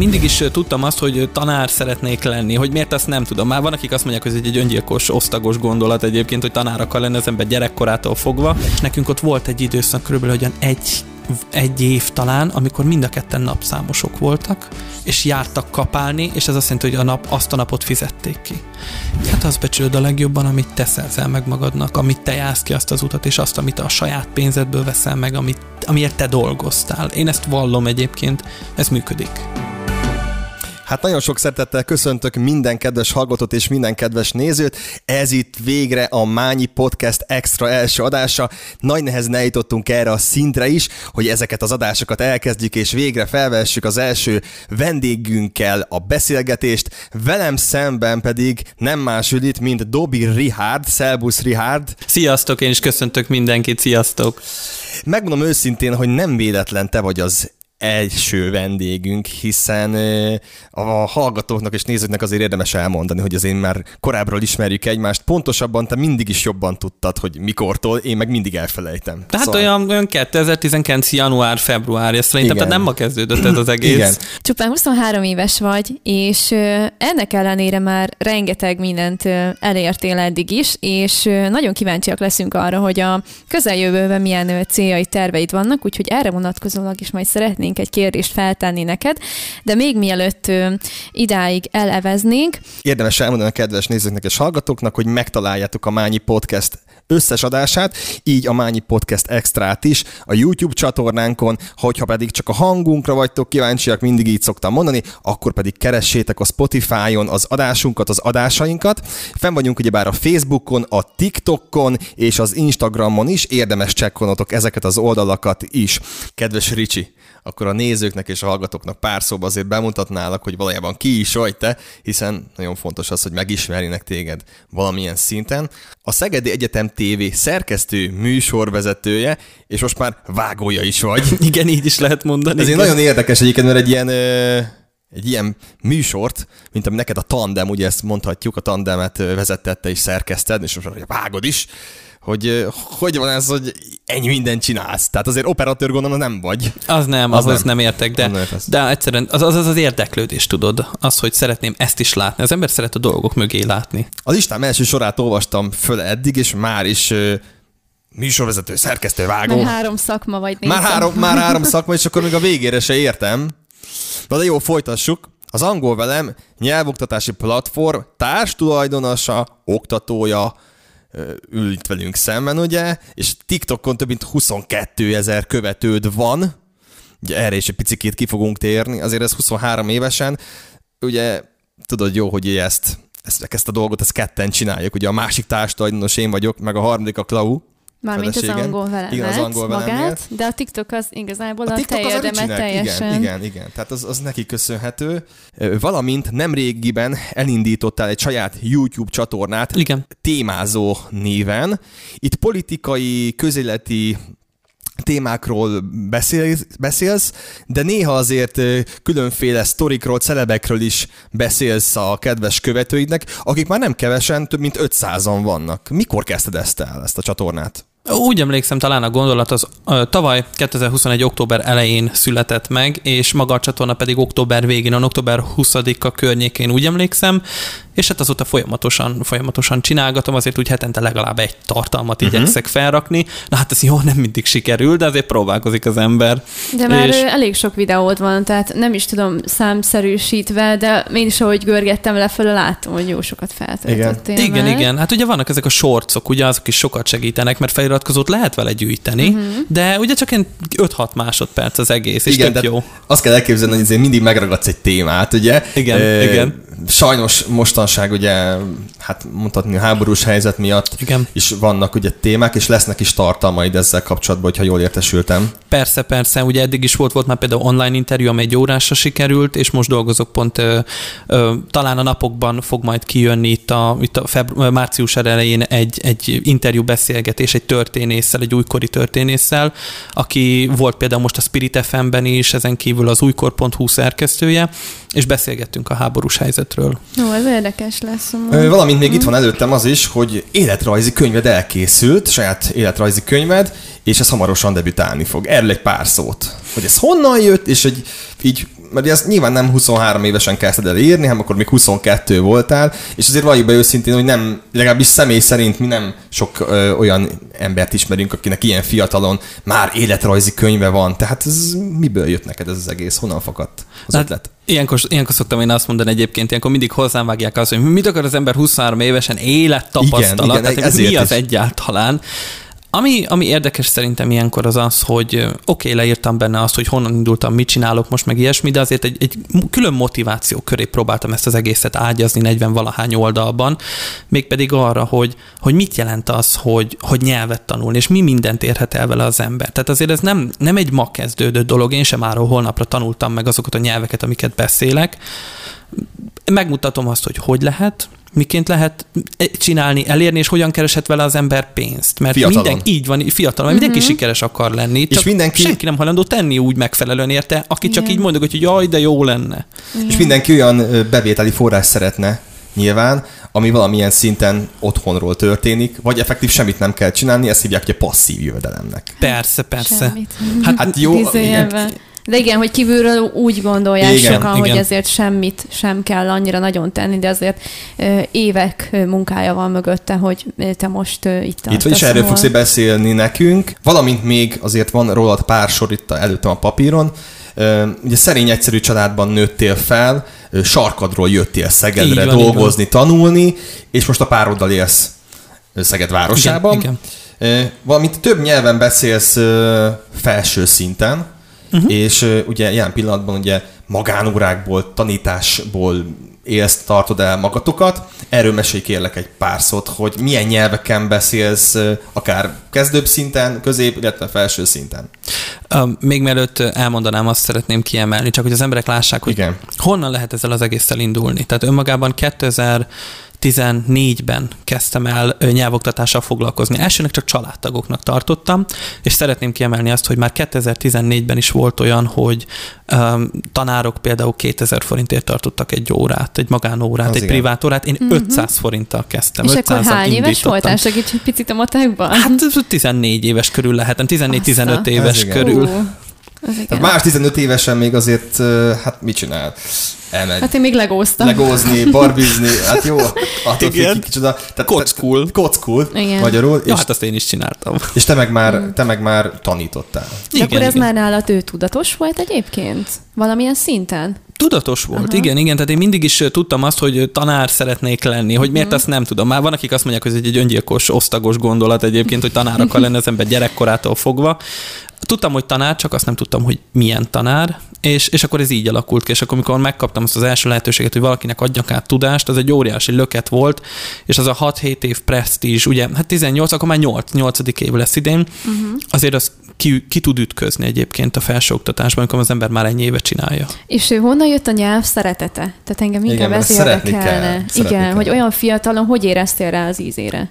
Mindig is tudtam azt, hogy tanár szeretnék lenni, hogy miért azt nem tudom. Már van, akik azt mondják, hogy ez egy öngyilkos, osztagos gondolat egyébként, hogy tanár akar lenni az ember gyerekkorától fogva. Nekünk ott volt egy időszak, körülbelül olyan egy egy év talán, amikor mind a ketten napszámosok voltak, és jártak kapálni, és ez azt jelenti, hogy a nap, azt a napot fizették ki. Hát az becsülöd a legjobban, amit te szerzel meg magadnak, amit te jársz ki azt az utat, és azt, amit a saját pénzedből veszel meg, amit, amiért te dolgoztál. Én ezt vallom egyébként, ez működik. Hát nagyon sok szeretettel köszöntök minden kedves hallgatót és minden kedves nézőt. Ez itt végre a Mányi Podcast extra első adása. Nagy nehezen eljutottunk erre a szintre is, hogy ezeket az adásokat elkezdjük és végre felvessük az első vendégünkkel a beszélgetést. Velem szemben pedig nem más ül itt, mint Dobi Rihard. Szerbusz Rihard. Sziasztok, én is köszöntök mindenkit, sziasztok. Megmondom őszintén, hogy nem véletlen te vagy az első vendégünk, hiszen a hallgatóknak és nézőknek azért érdemes elmondani, hogy azért már korábbról ismerjük egymást. Pontosabban te mindig is jobban tudtad, hogy mikortól, én meg mindig elfelejtem. Tehát szóval... olyan, olyan 2019. január, február, szerintem tehát nem ma kezdődött ez az egész. Igen. Csupán 23 éves vagy, és ennek ellenére már rengeteg mindent elértél eddig is, és nagyon kíváncsiak leszünk arra, hogy a közeljövőben milyen céljai, terveid vannak, úgyhogy erre vonatkozólag is majd szeretnénk szeretnénk egy kérdést feltenni neked, de még mielőtt idáig eleveznénk. Érdemes elmondani a kedves nézőknek és hallgatóknak, hogy megtaláljátok a Mányi Podcast összes adását, így a Mányi Podcast Extrát is a YouTube csatornánkon, hogyha pedig csak a hangunkra vagytok kíváncsiak, mindig így szoktam mondani, akkor pedig keressétek a Spotify-on az adásunkat, az adásainkat. Fenn vagyunk ugyebár a Facebookon, a TikTokon és az Instagramon is, érdemes csekkolnotok ezeket az oldalakat is. Kedves Ricsi, akkor a nézőknek és a hallgatóknak pár szóba azért bemutatnálak, hogy valójában ki is vagy te, hiszen nagyon fontos az, hogy megismerjenek téged valamilyen szinten. A Szegedi Egyetem TV szerkesztő, műsorvezetője, és most már vágója is vagy. Igen, így is lehet mondani. Ez nagyon érdekes egyébként, mert egy ilyen egy ilyen műsort, mint ami neked a tandem, ugye ezt mondhatjuk, a tandemet vezetette és szerkeszted, és most vágod is, hogy hogy van ez, hogy ennyi mindent csinálsz. Tehát azért operatőr gondolom nem vagy. Az nem, az, az nem. nem értek, de, nem de egyszerűen az, az, az az érdeklődés, tudod. Az, hogy szeretném ezt is látni. Az ember szeret a dolgok mögé látni. A listám első sorát olvastam föl eddig, és már is műsorvezető, szerkesztő, vágó. Már három szakma vagy Már három, már három szakma, és akkor még a végére se értem. Na de jó, folytassuk. Az angol velem nyelvoktatási platform társtulajdonosa, oktatója, ül itt velünk szemben, ugye, és TikTokon több mint 22 ezer követőd van, ugye erre is egy picit ki fogunk térni, azért ez 23 évesen, ugye tudod jó, hogy ezt, ezt, ezt a dolgot ezt ketten csináljuk, ugye a másik társadalmas én vagyok, meg a harmadik a Klau, Mármint az angol velemet, igen, az angol magát, de a TikTok az igazából a, a te érdemet teljesen. Igen, igen, igen. Tehát az, az neki köszönhető. Valamint nemrégiben elindítottál egy saját YouTube csatornát igen. témázó néven. Itt politikai, közéleti témákról beszélsz, beszélsz, de néha azért különféle sztorikról, celebekről is beszélsz a kedves követőidnek, akik már nem kevesen, több mint 500-an vannak. Mikor kezdted ezt el, ezt a csatornát? Úgy emlékszem, talán a gondolat az ö, tavaly 2021. október elején született meg, és maga a csatorna pedig október végén, a október 20-a környékén úgy emlékszem, és hát azóta folyamatosan, folyamatosan csinálgatom, azért úgy hetente legalább egy tartalmat uh-huh. igyekszek felrakni. Na hát ez jó, nem mindig sikerül, de azért próbálkozik az ember. De már és... elég sok videód van, tehát nem is tudom számszerűsítve, de én is, ahogy görgettem lefelé, látom, hogy jó sokat feltöltöttél. Igen, igen, igen. Hát ugye vannak ezek a shortsok, ugye azok is sokat segítenek, mert feliratkozót lehet vele gyűjteni, uh-huh. de ugye csak ilyen 5-6 másodperc az egész, és igen, tök jó. Azt kell elképzelni, hogy azért mindig megragadsz egy témát, ugye? Igen, e- igen sajnos mostanság ugye, hát mondhatni a háborús helyzet miatt Igen. is vannak ugye témák, és lesznek is tartalmaid ezzel kapcsolatban, hogyha jól értesültem. Persze, persze. Ugye eddig is volt, volt már például online interjú, amely egy órásra sikerült, és most dolgozok pont, ö, ö, talán a napokban fog majd kijönni itt a, itt a febru- március elején egy, egy interjú beszélgetés egy történésszel, egy újkori történésszel, aki volt például most a Spirit FM-ben is, ezen kívül az újkor.hu szerkesztője, és beszélgettünk a háborús helyzetről. Jó, ez érdekes lesz. Ö, valamint még itt van előttem az is, hogy életrajzi könyved elkészült, saját életrajzi könyved, és ez hamarosan debütálni fog. Erről egy pár szót. Hogy ez honnan jött, és hogy így mert ez nyilván nem 23 évesen kezdted el írni, hanem akkor még 22 voltál, és azért valljuk be őszintén, hogy nem, legalábbis személy szerint mi nem sok ö, olyan embert ismerünk, akinek ilyen fiatalon már életrajzi könyve van. Tehát ez miből jött neked ez az egész? Honnan fakadt az Hát, ötlet? Ilyenkor, ilyenkor szoktam én azt mondani egyébként, ilyenkor mindig hozzám vágják azt, hogy mit akar az ember 23 évesen élettapasztalat, Igen, igen, tehát ezért mi az is. egyáltalán. Ami, ami érdekes szerintem ilyenkor az az, hogy oké, okay, leírtam benne azt, hogy honnan indultam, mit csinálok most, meg ilyesmi, de azért egy, egy külön motiváció köré próbáltam ezt az egészet ágyazni 40 valahány oldalban, mégpedig arra, hogy, hogy mit jelent az, hogy, hogy nyelvet tanulni, és mi mindent érhet el vele az ember. Tehát azért ez nem, nem egy ma kezdődő dolog, én sem már holnapra tanultam meg azokat a nyelveket, amiket beszélek, megmutatom azt, hogy hogy lehet, miként lehet csinálni, elérni, és hogyan kereshet vele az ember pénzt. Mert Fiatalon. minden, így van, fiatalon, mert mindenki sikeres akar lenni, csak mindenki- senki nem hajlandó tenni úgy megfelelően érte, aki csak Igen. így mondja, hogy jaj, de jó lenne. És mindenki olyan bevételi forrás szeretne nyilván, ami valamilyen szinten otthonról történik, vagy effektív semmit nem kell csinálni, ezt hívják, hogy a passzív jövedelemnek. Persze, persze. Semmit. Hát, Hát jó. De igen, hogy kívülről úgy gondolják Igen, sokan, hogy igen. ezért semmit sem kell annyira nagyon tenni, de azért évek munkája van mögötte, hogy te most itt tartasz. Itt vagy, és erről ahol- fogsz beszélni nekünk. Valamint még azért van rólad pár sor itt a- előttem a papíron. Ugye szerény egyszerű családban nőttél fel, sarkadról jöttél Így Szegedre van, így dolgozni, tanulni, és most a pároddal élsz Szeged városában. Igen, Ö, Valamint több nyelven beszélsz felső szinten. Uh-huh. és ugye jelen pillanatban ugye magánórákból, tanításból élsz, tartod el magatokat. Erről mesélj kérlek egy pár szót, hogy milyen nyelveken beszélsz, akár kezdőbb szinten, közép, illetve felső szinten. Még mielőtt elmondanám, azt szeretném kiemelni, csak hogy az emberek lássák, hogy Igen. honnan lehet ezzel az egésszel indulni. Tehát önmagában 2014-ben kezdtem el nyelvoktatással foglalkozni. Elsőnek csak családtagoknak tartottam, és szeretném kiemelni azt, hogy már 2014-ben is volt olyan, hogy um, tanárok például 2000 forintért tartottak egy órát, egy magánórát, Az egy igen. privát órát. Én 500 forinttal kezdtem. És akkor 500-al hány éves voltál? Segíts egy picit a matekban. Hát 14 éves körül lehetem, 14-15 Azt a- éves körül. Igen. Tehát más 15 évesen még azért, hát mit csinál? Elmegy Hát én még legóztam. legózni, barbizni, hát jó, attól Igen. függ, ki kicsoda. Tehát, Kockul. Kockul, Igen. magyarul, Ja, és, hát azt én is csináltam. és te meg már, te meg már tanítottál. De akkor ez már nálad ő tudatos volt egyébként? Valamilyen szinten? Tudatos volt, Aha. igen, igen. Tehát én mindig is tudtam azt, hogy tanár szeretnék lenni, hogy miért azt nem tudom. Már van, akik azt mondják, hogy ez egy öngyilkos, osztagos gondolat egyébként, hogy tanár akar lenni az ember gyerekkorától fogva. Tudtam, hogy tanár, csak azt nem tudtam, hogy milyen tanár, és, és akkor ez így alakult ki, és akkor, amikor megkaptam azt az első lehetőséget, hogy valakinek adjak át tudást, az egy óriási löket volt, és az a 6-7 év presztízs, ugye, hát 18, akkor már 8, 8. év lesz idén, uh-huh. azért az ki, ki tud ütközni egyébként a felsőoktatásban, amikor az ember már ennyi éve csinálja. És ő honnan jött a nyelv szeretete? Tehát engem Igen, inkább mert ez érdekelne. Igen, kell. hogy olyan fiatalon hogy éreztél rá az ízére?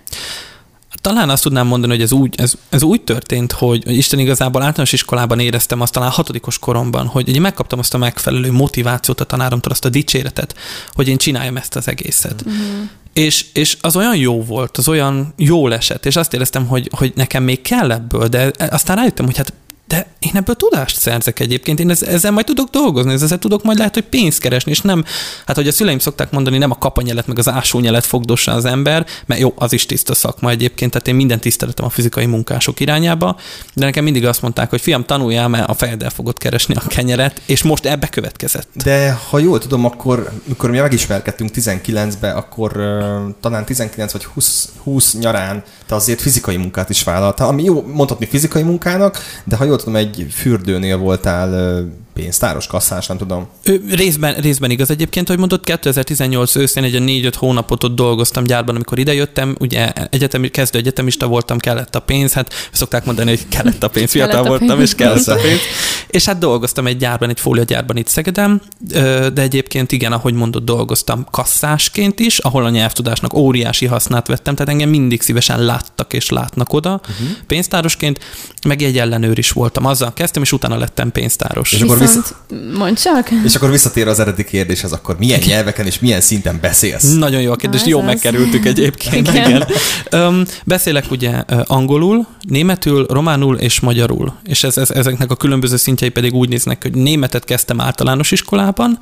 Talán azt tudnám mondani, hogy ez úgy, ez, ez úgy történt, hogy, hogy Isten igazából általános iskolában éreztem azt talán hatodikos koromban, hogy ugye megkaptam azt a megfelelő motivációt a tanáromtól, azt a dicséretet, hogy én csináljam ezt az egészet. Uh-huh. És, és az olyan jó volt, az olyan jól esett, és azt éreztem, hogy, hogy nekem még kell ebből, de aztán rájöttem, hogy hát de én ebből tudást szerzek egyébként, én ezzel, majd tudok dolgozni, ezzel tudok majd lehet, hogy pénzt keresni, és nem, hát hogy a szüleim szokták mondani, nem a kapanyelet meg az ásónyelet fogdossa az ember, mert jó, az is tiszta szakma egyébként, tehát én minden tiszteletem a fizikai munkások irányába, de nekem mindig azt mondták, hogy fiam, tanuljál, mert a fejeddel fogod keresni a kenyeret, és most ebbe következett. De ha jól tudom, akkor mikor mi megismerkedtünk 19-ben, akkor uh, talán 19 vagy 20, 20 nyarán te azért fizikai munkát is vállaltál, ami jó mondhatni fizikai munkának, de ha jól tudom, egy fürdőnél voltál pénztáros, kasszás, nem tudom. Ő, részben, részben igaz egyébként, hogy mondott, 2018 őszén egy 4-5 hónapot ott dolgoztam gyárban, amikor idejöttem, ugye egyetem, kezdő egyetemista voltam, kellett a pénz, hát szokták mondani, hogy kellett a pénz, fiatal Kellett a voltam, pénz. és kellett a pénz. És hát dolgoztam egy gyárban, egy fóliagyárban itt Szegeden, ö, de egyébként igen, ahogy mondott, dolgoztam kasszásként is, ahol a nyelvtudásnak óriási hasznát vettem, tehát engem mindig szívesen láttak és látnak oda. Uh-huh. Pénztárosként, meg egy ellenőr is voltam. Azzal kezdtem, és utána lettem pénztáros. És akkor Viszont Viszont mondd csak. És akkor visszatér az eredeti kérdéshez, akkor milyen nyelveken és milyen szinten beszélsz? Nagyon jó a kérdés, Na, jó az. megkerültük egyébként. Igen. Igen. Um, beszélek ugye angolul, németül, románul és magyarul. És ez, ez, ezeknek a különböző szintjei pedig úgy néznek, hogy németet kezdtem általános iskolában,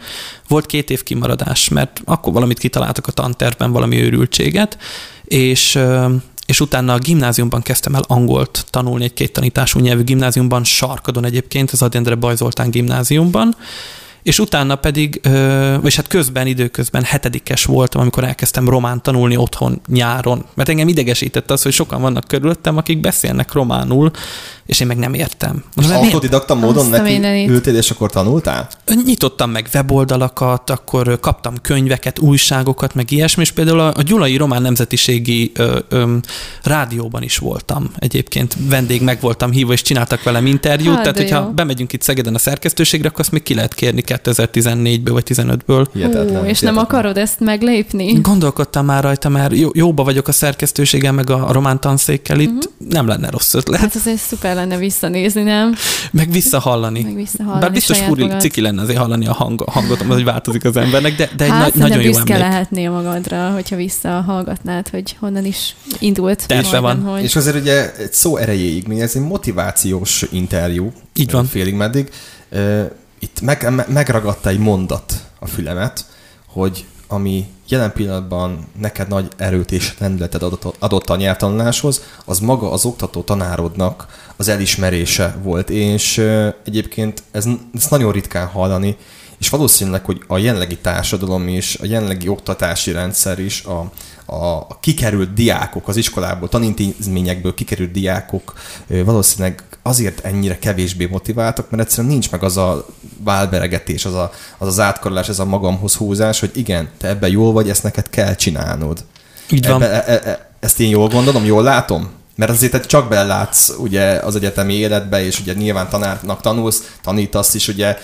volt két év kimaradás, mert akkor valamit kitaláltak a tantervben, valami őrültséget, és és utána a gimnáziumban kezdtem el angolt tanulni, egy két tanítású nyelvű gimnáziumban, Sarkadon egyébként, az Adi Endre Bajzoltán gimnáziumban, és utána pedig, vagy hát közben, időközben hetedikes voltam, amikor elkezdtem román tanulni otthon nyáron. Mert engem idegesített az, hogy sokan vannak körülöttem, akik beszélnek románul, és én meg nem értem. Most miért? Autodidakta módon neki ültél, és akkor tanultál? Nyitottam meg weboldalakat, akkor kaptam könyveket, újságokat, meg ilyesmi, és például a, a Gyulai Román Nemzetiségi ö, ö, rádióban is voltam egyébként. Vendég meg voltam hívva, és csináltak velem interjút, Hát, tehát hogyha jó. bemegyünk itt Szegeden a szerkesztőségre, akkor azt még ki lehet kérni 2014-ből vagy 15-ből. Hihetetlen. Ú, és nem hihetetlen. akarod ezt meglépni? Gondolkodtam már rajta, mert jó, jóba vagyok a szerkesztőséggel, meg a, a román tanszékkel itt, uh-huh. nem lenne rossz ötlet, Hát azért szuper lenne visszanézni, nem? meg visszahallani. Meg visszahallani Bár biztos furi, magad. ciki lenne azért hallani a hang, hangot, hogy változik az embernek, de, de egy hát, nagy, nagyon jó emlék. lehetnél magadra, hogyha visszahallgatnád, hogy honnan is indult. Terve van. Hogy... És azért ugye egy szó erejéig, még ez egy motivációs interjú. Így van. Félig meddig. Itt meg, me- megragadta egy mondat a fülemet, hogy ami jelen pillanatban neked nagy erőt és lendületet adott, a nyelvtanuláshoz, az maga az oktató tanárodnak az elismerése volt. És egyébként ez, ez nagyon ritkán hallani, és valószínűleg, hogy a jelenlegi társadalom is, a jelenlegi oktatási rendszer is, a, a, kikerült diákok az iskolából, tanintézményekből kikerült diákok valószínűleg azért ennyire kevésbé motiváltak, mert egyszerűen nincs meg az a válberegetés, az a, az, az átkarolás, ez a magamhoz húzás, hogy igen, te ebben jól vagy, ezt neked kell csinálnod. Így van. Ebbe, e, e, ezt én jól gondolom, jól látom? Mert azért csak belelátsz ugye az egyetemi életbe, és ugye nyilván tanárnak tanulsz, tanítasz is, ugye,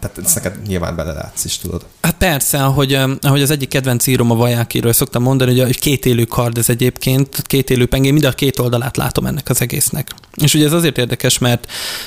tehát ezt neked nyilván belelátsz is, tudod. Hát persze, ahogy, ahogy az egyik kedvenc írom a Vajákiről szoktam mondani, hogy két élő kard ez egyébként, két élő pengé, mind a két oldalát látom ennek az egésznek. És ugye ez azért érdekes, mert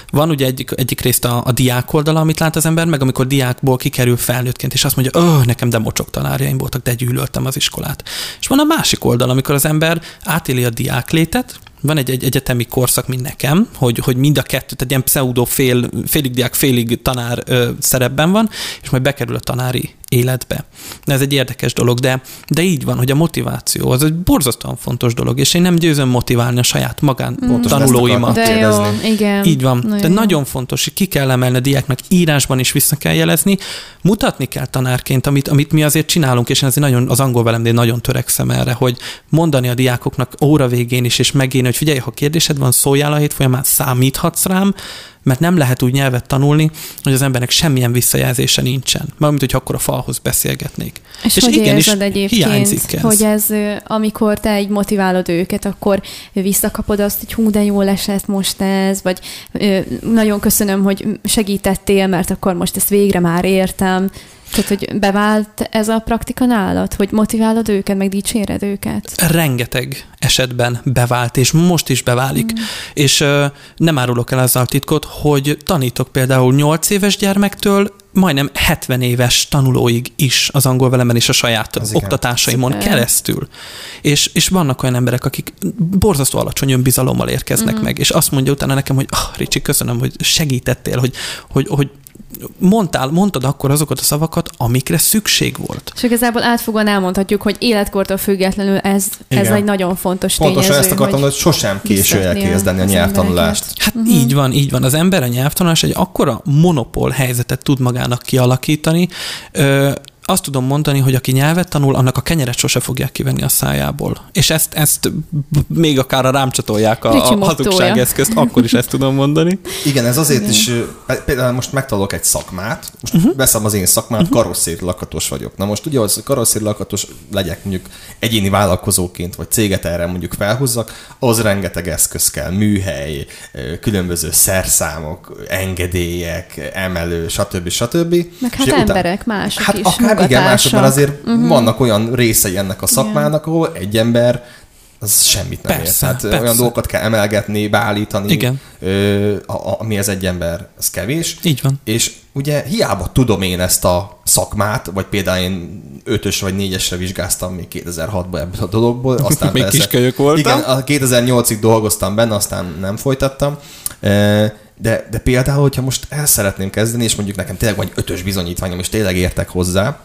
van ugye egyik, egyik részt a, a diák oldala, amit lát az ember, meg amikor diákból kikerül felnőttként, és azt mondja, öh, nekem de mocsok tanárjaim voltak, de gyűlöltem az iskolát. És van a másik oldal, amikor az ember átéli a diák létet, van egy, egy egyetemi korszak, mint nekem, hogy, hogy mind a kettő, tehát ilyen pseudo fél, félig diák, félig tanár ö, szerepben van, és majd bekerül a tanári életbe. De ez egy érdekes dolog, de, de így van, hogy a motiváció az egy borzasztóan fontos dolog, és én nem győzöm motiválni a saját magán Pontosan tanulóimat. ezt De jó, igen. Így van. Nagyon De jó. nagyon fontos, hogy ki kell emelni a diáknak, írásban is vissza kell jelezni, mutatni kell tanárként, amit, amit mi azért csinálunk, és én azért nagyon, az angol velemnél nagyon törekszem erre, hogy mondani a diákoknak óra végén is, és megírni, hogy figyelj, ha kérdésed van, szóljál a hét folyamán, számíthatsz rám, mert nem lehet úgy nyelvet tanulni, hogy az embernek semmilyen visszajelzése nincsen. Mármint, hogy akkor a falhoz beszélgetnék. És, És hogy igenis érzed egyébként, hiányzik ez. hogy ez, amikor te így motiválod őket, akkor visszakapod azt, hogy hú, de jól esett most ez, vagy nagyon köszönöm, hogy segítettél, mert akkor most ezt végre már értem. Tehát, hogy bevált ez a praktika nálad, hogy motiválod őket, meg dicséred őket? rengeteg esetben bevált, és most is beválik. Mm. És ö, nem árulok el azzal a titkot, hogy tanítok például 8 éves gyermektől majdnem 70 éves tanulóig is az angol velemen és a saját Az igen. oktatásaimon Szuper. keresztül. És, és vannak olyan emberek, akik borzasztó alacsony önbizalommal érkeznek mm. meg, és azt mondja utána nekem, hogy ah, Ricsi, köszönöm, hogy segítettél, hogy, hogy, hogy mondtál, mondtad akkor azokat a szavakat, amikre szükség volt. És igazából átfogóan elmondhatjuk, hogy életkortól függetlenül ez, ez egy nagyon fontos Pontosan tényező. ezt akartam, hogy, sosem késő elkezdeni a nyelvtanulást. Hát uh-huh. így van, így van. Az ember a nyelvtanulás egy akkora monopól helyzetet tud magának kialakítani. Ö, azt tudom mondani, hogy aki nyelvet tanul, annak a kenyeret sose fogják kivenni a szájából. És ezt, ezt még akár a rám csatolják a, a mottója. hazugság eszközt, akkor is ezt tudom mondani. Igen, ez azért is, ö, például most megtanulok egy szakmát, most uh-huh. veszem az én szakmát, uh-huh. karosszéri lakatos vagyok. Na most ugye az karosszéri lakatos legyek mondjuk egyéni vállalkozóként, vagy céget erre mondjuk felhúzzak, az rengeteg eszköz kell, műhely, különböző szerszámok, engedélyek, emelő, stb. stb. Meg hát emberek, mások Hát is, akár igen, mások, mert munkatársak. azért uh-huh. vannak olyan részei ennek a szakmának, ahol egy ember az semmit nem Persze, ér. Tehát persze. olyan dolgokat kell emelgetni, beállítani, Igen. Ö, a, a, ami az egy ember, ez kevés. Így van. És ugye hiába tudom én ezt a szakmát, vagy például én ötös vagy négyesre vizsgáztam még 2006-ban ebből a dologból. Aztán Még persze, kiskölyök voltam. Igen, a 2008-ig dolgoztam benne, aztán nem folytattam. De, de például, hogyha most el szeretném kezdeni, és mondjuk nekem tényleg vagy ötös bizonyítványom, és tényleg értek hozzá,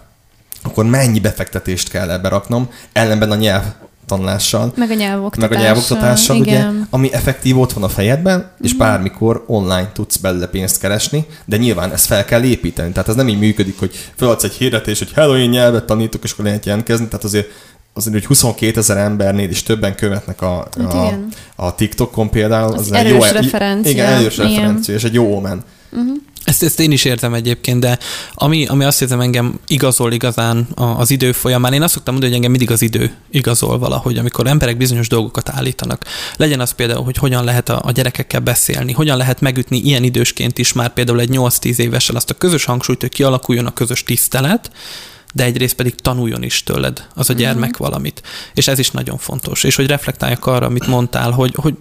akkor mennyi befektetést kell ebbe raknom, ellenben a nyelv tanulással, Meg a nyelvoktatással. meg a nyelvoktatással, ugye, igen. ami effektív ott van a fejedben, és Mhm. bármikor online tudsz belőle pénzt keresni, de nyilván ezt fel kell építeni. Tehát ez nem így működik, hogy feladsz egy hirdetés, hogy hello, én nyelvet tanítok, és akkor lehet jelentkezni. Tehát azért azért, hogy 22 ezer embernél is többen követnek a, Hát a, igen. a TikTokon például. Az egy erős jó, referencia. Igen, erős Igen. referencia, és egy jó omen. Ezt, ezt én is értem egyébként, de ami, ami azt hiszem engem igazol igazán az idő folyamán, én azt szoktam mondani, hogy engem mindig az idő igazol valahogy, amikor emberek bizonyos dolgokat állítanak. Legyen az például, hogy hogyan lehet a, a gyerekekkel beszélni, hogyan lehet megütni ilyen idősként is már például egy 8-10 évessel azt a közös hangsúlyt, hogy kialakuljon a közös tisztelet, de egyrészt pedig tanuljon is tőled az a gyermek mm-hmm. valamit. És ez is nagyon fontos. És hogy reflektáljak arra, amit mondtál, hogy, hogy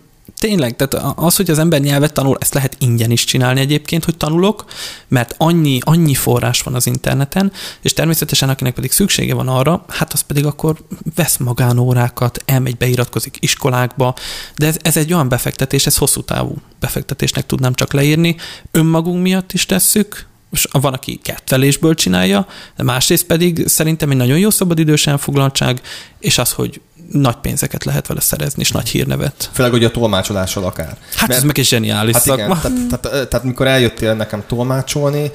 Tényleg, tehát az, hogy az ember nyelvet tanul, ezt lehet ingyen is csinálni egyébként, hogy tanulok, mert annyi, annyi forrás van az interneten, és természetesen akinek pedig szüksége van arra, hát az pedig akkor vesz magánórákat, elmegy, beiratkozik iskolákba, de ez, ez egy olyan befektetés, ez hosszú távú befektetésnek tudnám csak leírni. Önmagunk miatt is tesszük, és van, aki kettelésből csinálja, de másrészt pedig szerintem egy nagyon jó szabadidős elfoglaltság, és az, hogy nagy pénzeket lehet vele szerezni, és nagy hírnevet. Főleg, hogy a tolmácsolással akár. Hát ez meg egy zseniális Hát igen, szakma. tehát, tehát, tehát, mikor eljöttél nekem tolmácsolni,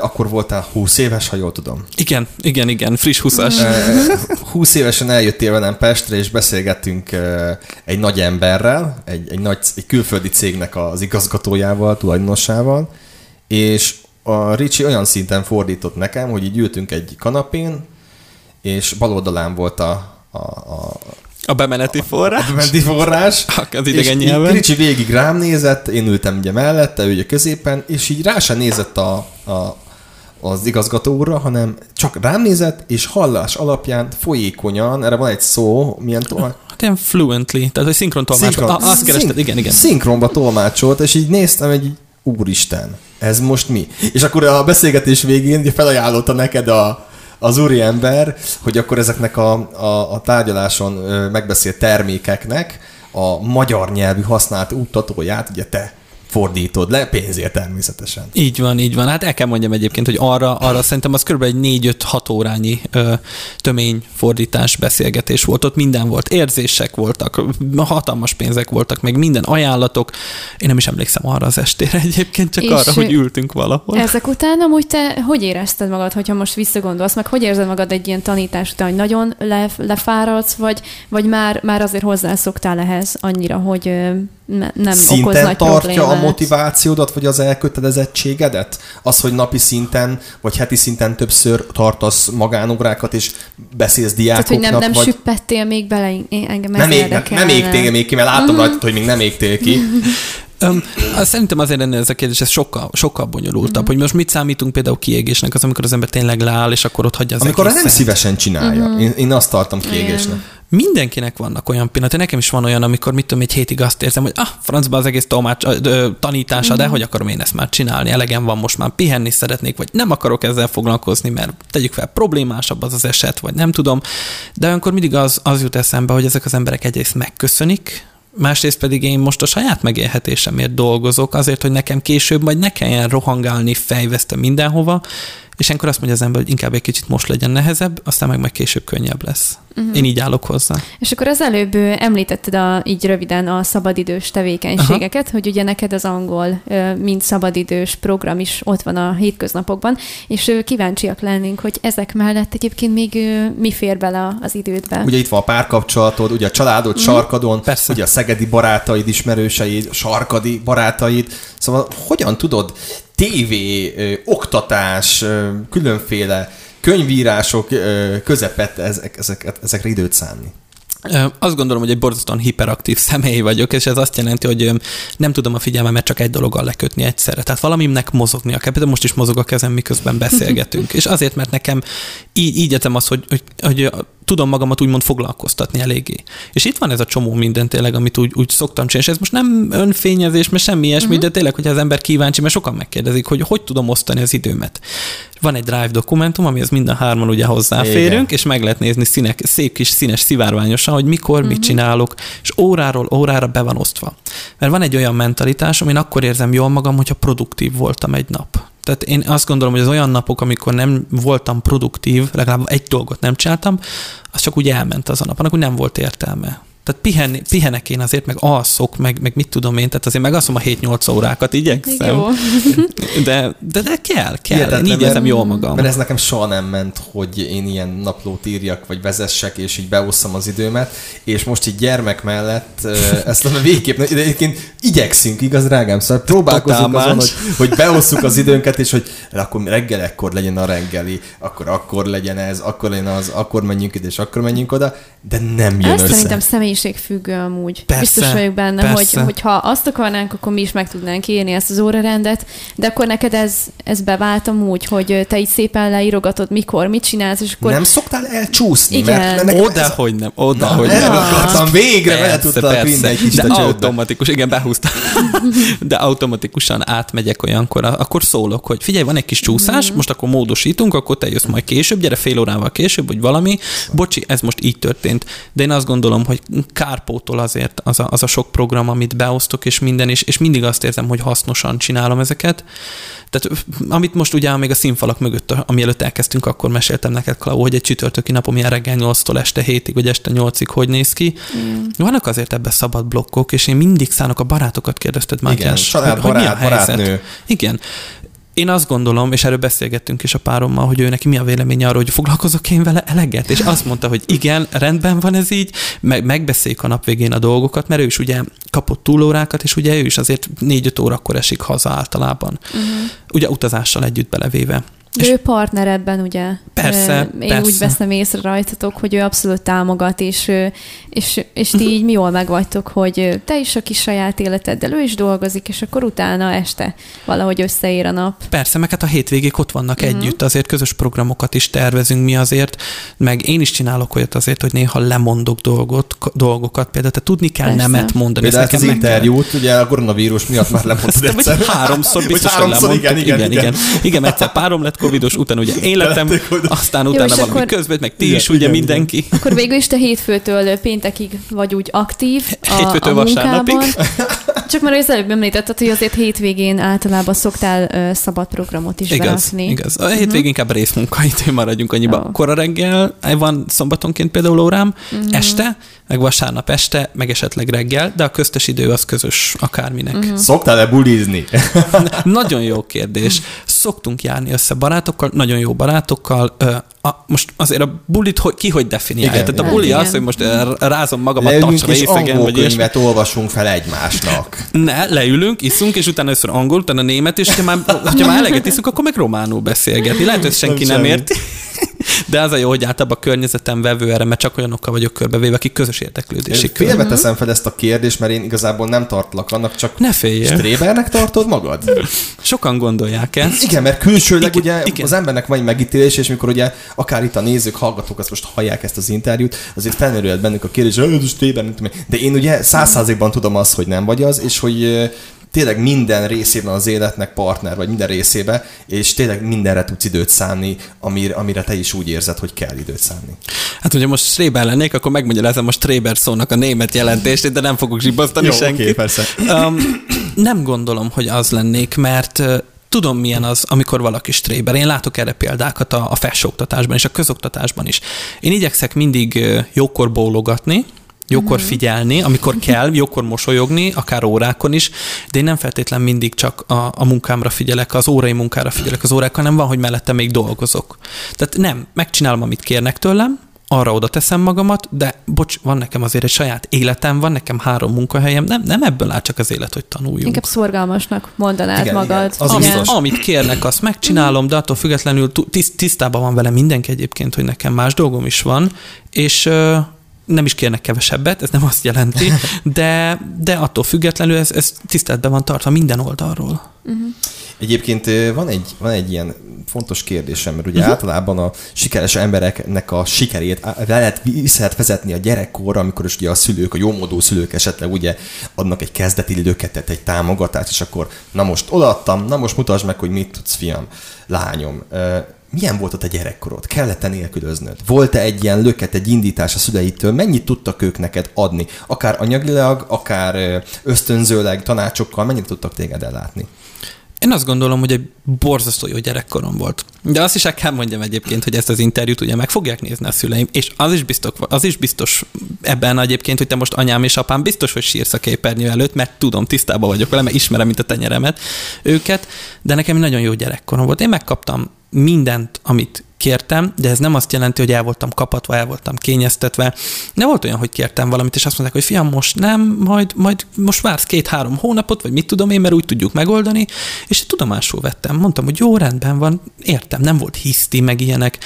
akkor voltál 20 éves, ha jól tudom. Igen, igen, igen, friss 20-as. Eh, 20 évesen eljöttél velem Pestre, és beszélgettünk egy nagy emberrel, egy, egy, nagy, egy külföldi cégnek az igazgatójával, tulajdonosával, és a Ricsi olyan szinten fordított nekem, hogy így ültünk egy kanapén, és bal oldalán volt a, a, a, A bemeneti forrás. a menti forrás, Az idegen nyelven. így Ricsi végig rám nézett, én ültem ugye mellette, ő ugye középen, és így rá sem nézett a, a, az igazgató úrra, hanem csak rám nézett, és hallás alapján folyékonyan, erre van egy szó, milyen tolmács? Hát ilyen fluently, tehát hogy szinkron tolmács. Ah, azt kerested, igen, igen. Szinkronba tolmácsolt, és így néztem, így, úristen, ez most mi? És akkor a beszélgetés végén felajánlotta neked a, az úriember, hogy akkor ezeknek a, a, a tárgyaláson megbeszélt termékeknek a magyar nyelvű használt úttatóját ugye te fordítod le, pénzért természetesen. Így van, így van. Hát el kell mondjam egyébként, hogy arra, arra szerintem az kb. egy 4-5-6 órányi ö, tömény fordítás, beszélgetés volt. Ott minden volt. Érzések voltak, hatalmas pénzek voltak, meg minden ajánlatok. Én nem is emlékszem arra az estére egyébként, csak És arra, hogy ültünk valahol. Ezek után amúgy te hogy érezted magad, hogyha most visszagondolsz, meg hogy érzed magad egy ilyen tanítás után, hogy nagyon le, lefáradsz, vagy, vagy már, már azért hozzászoktál ehhez annyira, hogy ö, ne, nem okoz Szinten nagy tartja problémát? a motivációdat, vagy az elkötelezettségedet? Az, hogy napi szinten, vagy heti szinten többször tartasz magánórákat, és beszélsz Tehát, diákoknak, hogy nem, nem vagy... süppettél még bele, engem ez Nem, ég, nem, nem égtél még ki, mert látom Mhm. rajtad, hogy még nem égtél ki. Um, szerintem azért lenne ez a kérdés, ez sokkal, sokkal bonyolultabb, mm. hogy most mit számítunk például kiégésnek, az amikor az ember tényleg leáll, és akkor ott hagyja az Amikor nem szívesen csinálja. Mhm. Én, én azt tartom kiégésnek. Mindenkinek vannak olyan pillanatok, nekem is van olyan, amikor mit tudom, egy hétig azt érzem, hogy ah, francba az egész tolmács, ö, tanítása, Mhm. de hogy akarom én ezt már csinálni, elegem van, most már pihenni szeretnék, vagy nem akarok ezzel foglalkozni, mert tegyük fel, problémásabb az az eset, vagy nem tudom. De olyankor mindig az, az jut eszembe, hogy ezek az emberek egyrészt megköszönik, másrészt pedig én most a saját megélhetésemért dolgozok, azért, hogy nekem később majd ne kelljen rohangálni fejveszte mindenhova, és ilyenkor azt mondja az ember, hogy inkább egy kicsit most legyen nehezebb, aztán meg majd később könnyebb lesz. Uh-huh. Én így állok hozzá. És akkor az előbb említetted a, így röviden a szabadidős tevékenységeket, Aha. hogy ugye neked az angol, mint szabadidős program is ott van a hétköznapokban, és kíváncsiak lennénk, hogy ezek mellett egyébként még mi fér bele az idődbe. Ugye itt van a párkapcsolatod, ugye a családod sarkadon, Persze. ugye a szegedi barátaid, ismerőseid, sarkadi barátaid. Szóval hogyan tudod tévé, ö, oktatás, ö, különféle könyvírások ö, közepette ezek, ezeket, ezekre időt szánni? Azt gondolom, hogy egy borzasztóan hiperaktív személy vagyok, és ez azt jelenti, hogy nem tudom a figyelmemet csak egy dologgal lekötni egyszerre. Tehát valamimnek mozognia kell. Például most is mozog a kezem, miközben beszélgetünk. és azért, mert nekem így, így érzem azt, hogy, hogy, hogy tudom magamat úgymond foglalkoztatni eléggé. És itt van ez a csomó minden tényleg, amit úgy, úgy szoktam csinálni, és ez most nem önfényezés, mert semmi ilyesmi, uh-huh. de tényleg, hogyha az ember kíváncsi, mert sokan megkérdezik, hogy hogy tudom osztani az időmet. Van egy Drive dokumentum, amihez mind a hárman ugye hozzáférünk, Igen. és meg lehet nézni színek, szép kis színes szivárványosan, hogy mikor, uh-huh. mit csinálok, és óráról órára be van osztva. Mert van egy olyan mentalitás, amin akkor érzem jól magam, hogyha produktív voltam egy nap. Tehát én azt gondolom, hogy az olyan napok, amikor nem voltam produktív, legalább egy dolgot nem csináltam, az csak úgy elment az a nap, annak úgy nem volt értelme. Tehát pihen, pihenek én azért, meg alszok, meg, meg mit tudom én, tehát azért megaszom a 7-8 órákat, igyekszem. Jó. De, de, de kell, kell. Hihetetlen, én így érzem jól magam. Mert ez nekem soha nem ment, hogy én ilyen naplót írjak, vagy vezessek, és így beosszam az időmet, és most így gyermek mellett ezt a végképp, de egyébként igyekszünk, igaz, drágám? Szóval próbálkozunk azon, hogy, hogy beosszuk az időnket, és hogy akkor reggel ekkor legyen a reggeli, akkor akkor legyen ez, akkor legyen az, akkor menjünk ide, és akkor menjünk oda, de nem jön Ezt össze. szerintem függő amúgy. Persze, Biztos vagyok benne, persze. hogy hogyha azt akarnánk, akkor mi is meg tudnánk írni ezt az órarendet, de akkor neked ez, ez bevált amúgy, hogy te így szépen leírogatod, mikor, mit csinálsz, és akkor... Nem szoktál elcsúszni? Igen. Mert, mert oda, ez... hogy nem, oda, Na, hogy nem. akartam, végre persze, tudtam persze. De automatikus, igen, behúztam. de automatikusan átmegyek olyankor, akkor szólok, hogy figyelj, van egy kis csúszás, mm. most akkor módosítunk, akkor te jössz majd később, gyere fél órával később, vagy valami. Bocsi, ez most így történt. De én azt gondolom, hogy kárpótol azért az a, az a sok program, amit beosztok, és minden, és, és mindig azt érzem, hogy hasznosan csinálom ezeket. Tehát amit most ugye még a színfalak mögött, ami előtt elkezdtünk, akkor meséltem neked, Klau, hogy egy csütörtöki napom ilyen reggel 8-tól este 7-ig, vagy este 8-ig hogy néz ki. Mm. Vannak azért ebben szabad blokkok, és én mindig szánok a barátokat kérdezted, Mátyás, Igen, család, hogy, barát, hogy mi a helyzet. Barátnő. Igen. Én azt gondolom, és erről beszélgettünk is a párommal, hogy ő neki mi a véleménye arról, hogy foglalkozok én vele eleget, és azt mondta, hogy igen, rendben van ez így, meg, megbeszéljük a nap végén a dolgokat, mert ő is ugye kapott túlórákat, és ugye ő is azért négy-öt órakor esik haza általában. Uh-huh. Ugye utazással együtt belevéve. És ő partner ebben, ugye? Persze, Én persze. úgy veszem észre rajtatok, hogy ő abszolút támogat, és, és, és ti így mi jól megvagytok, hogy te is a kis saját életeddel, ő is dolgozik, és akkor utána este valahogy összeér a nap. Persze, meg hát a hétvégék ott vannak uh-huh. együtt, azért közös programokat is tervezünk mi azért, meg én is csinálok olyat azért, hogy néha lemondok dolgot, dolgokat, például te tudni kell Persze. nemet mondani. Például ezt az interjút, ugye a koronavírus miatt már lemondtad egyszer. Háromszor biztos, hogy háromszor, igen, igen, igen, igen, igen. Igen, egyszer párom lett covidos, utána ugye én lettem, aztán utána Jó, valami akkor... közben, meg ti igen, is, ugye igen, mindenki. Igen. Akkor végül is te hétfőtől péntekig vagy úgy aktív a, hétfőtől a munkában. Csak már az előbb említetted, hogy azért hétvégén általában szoktál uh, szabad programot is igaz, berakni. Igaz, A hétvégén uh-huh. inkább részmunkaidő maradjunk annyiba. Oh. Kora reggel, van szombatonként például órám, uh-huh. este, meg vasárnap este, meg esetleg reggel, de a köztes idő az közös akárminek. Uh-huh. Szoktál-e bulizni? Nagyon jó kérdés. Szoktunk járni össze barátokkal, nagyon jó barátokkal. A, most azért a bulit hogy, ki hogy definiálja? Igen, Tehát a buli igen. az, hogy most rázom magamat Leülünk tacsra éjszegen, vagy és olvasunk fel egymásnak. Ne, leülünk, iszunk, és utána először angol, utána német, és ha már, ha már eleget iszunk, akkor meg románul beszélgetni. Lehet, hogy senki nem, nem érti. De az a jó, hogy általában a környezetem vevő erre, mert csak olyanokkal vagyok körbevéve, akik közös érdeklődésig. Félbe teszem fel ezt a kérdést, mert én igazából nem tartlak annak, csak ne féljél. Strébernek tartod magad? Sokan gondolják ezt. Igen, mert külsőleg igen, ugye igen. az embernek van egy megítélés, és mikor ugye akár itt a nézők, hallgatók azt most hallják ezt az interjút, azért felmerülhet bennük a kérdés, hogy Stréber, de én ugye százszázalékban tudom azt, hogy nem vagy az, és hogy tényleg minden részében az életnek partner, vagy minden részébe, és tényleg mindenre tudsz időt szánni, amire, amire te is úgy érzed, hogy kell időt szánni. Hát, hogyha most Stréber lennék, akkor megmagyarázom a Stréber szónak a német jelentését, de nem fogok zsibasztani senkit. Okay, persze. Um, nem gondolom, hogy az lennék, mert tudom, milyen az, amikor valaki stréber. Én látok erre példákat a, a felsőoktatásban és a közoktatásban is. Én igyekszek mindig jókor bólogatni, jókor mhm. figyelni, amikor kell, jókor mosolyogni, akár órákon is, de én nem feltétlen mindig csak a, a munkámra figyelek, az órai munkára figyelek az órákon, hanem van, hogy mellette még dolgozok. Tehát nem, megcsinálom, amit kérnek tőlem, arra oda teszem magamat, de bocs, van nekem azért egy saját életem, van nekem három munkahelyem, nem, nem ebből áll csak az élet, hogy tanuljunk. Inkább szorgalmasnak mondanád igen, magad. Igen, az igen. Amit kérnek, azt megcsinálom, de attól függetlenül tisztában van vele mindenki egyébként, hogy nekem más dolgom is van, és nem is kérnek kevesebbet, ez nem azt jelenti, de, de attól függetlenül ez, ez tiszteletben van tartva minden oldalról. Uh-huh. Egyébként van egy, van egy ilyen fontos kérdésem, mert ugye uh-huh. általában a sikeres embereknek a sikerét le lehet, vissza lehet vezetni a gyerekkorra, amikor is ugye a szülők, a jómódú szülők esetleg ugye adnak egy kezdeti löketet, egy támogatást, és akkor na most odaadtam, na most mutasd meg, hogy mit tudsz, fiam, lányom milyen volt ott a gyerekkorod? Kellett-e nélkülöznöd? Volt-e egy ilyen löket, egy indítás a szüleitől? Mennyit tudtak ők neked adni? Akár anyagilag, akár ösztönzőleg, tanácsokkal, mennyit tudtak téged ellátni? Én azt gondolom, hogy egy borzasztó jó gyerekkorom volt. De azt is el kell mondjam egyébként, hogy ezt az interjút ugye meg fogják nézni a szüleim, és az is biztos, az is biztos ebben egyébként, hogy te most anyám és apám biztos, hogy sírsz a képernyő előtt, mert tudom, tisztában vagyok vele, mert ismerem, mint a tenyeremet őket, de nekem nagyon jó gyerekkorom volt. Én megkaptam mindent, amit kértem, de ez nem azt jelenti, hogy el voltam kapatva, el voltam kényeztetve. Nem volt olyan, hogy kértem valamit, és azt mondták, hogy fiam, most nem, majd, majd most vársz két-három hónapot, vagy mit tudom én, mert úgy tudjuk megoldani, és tudomásul vettem. Mondtam, hogy jó, rendben van, értem, nem volt hiszti, meg ilyenek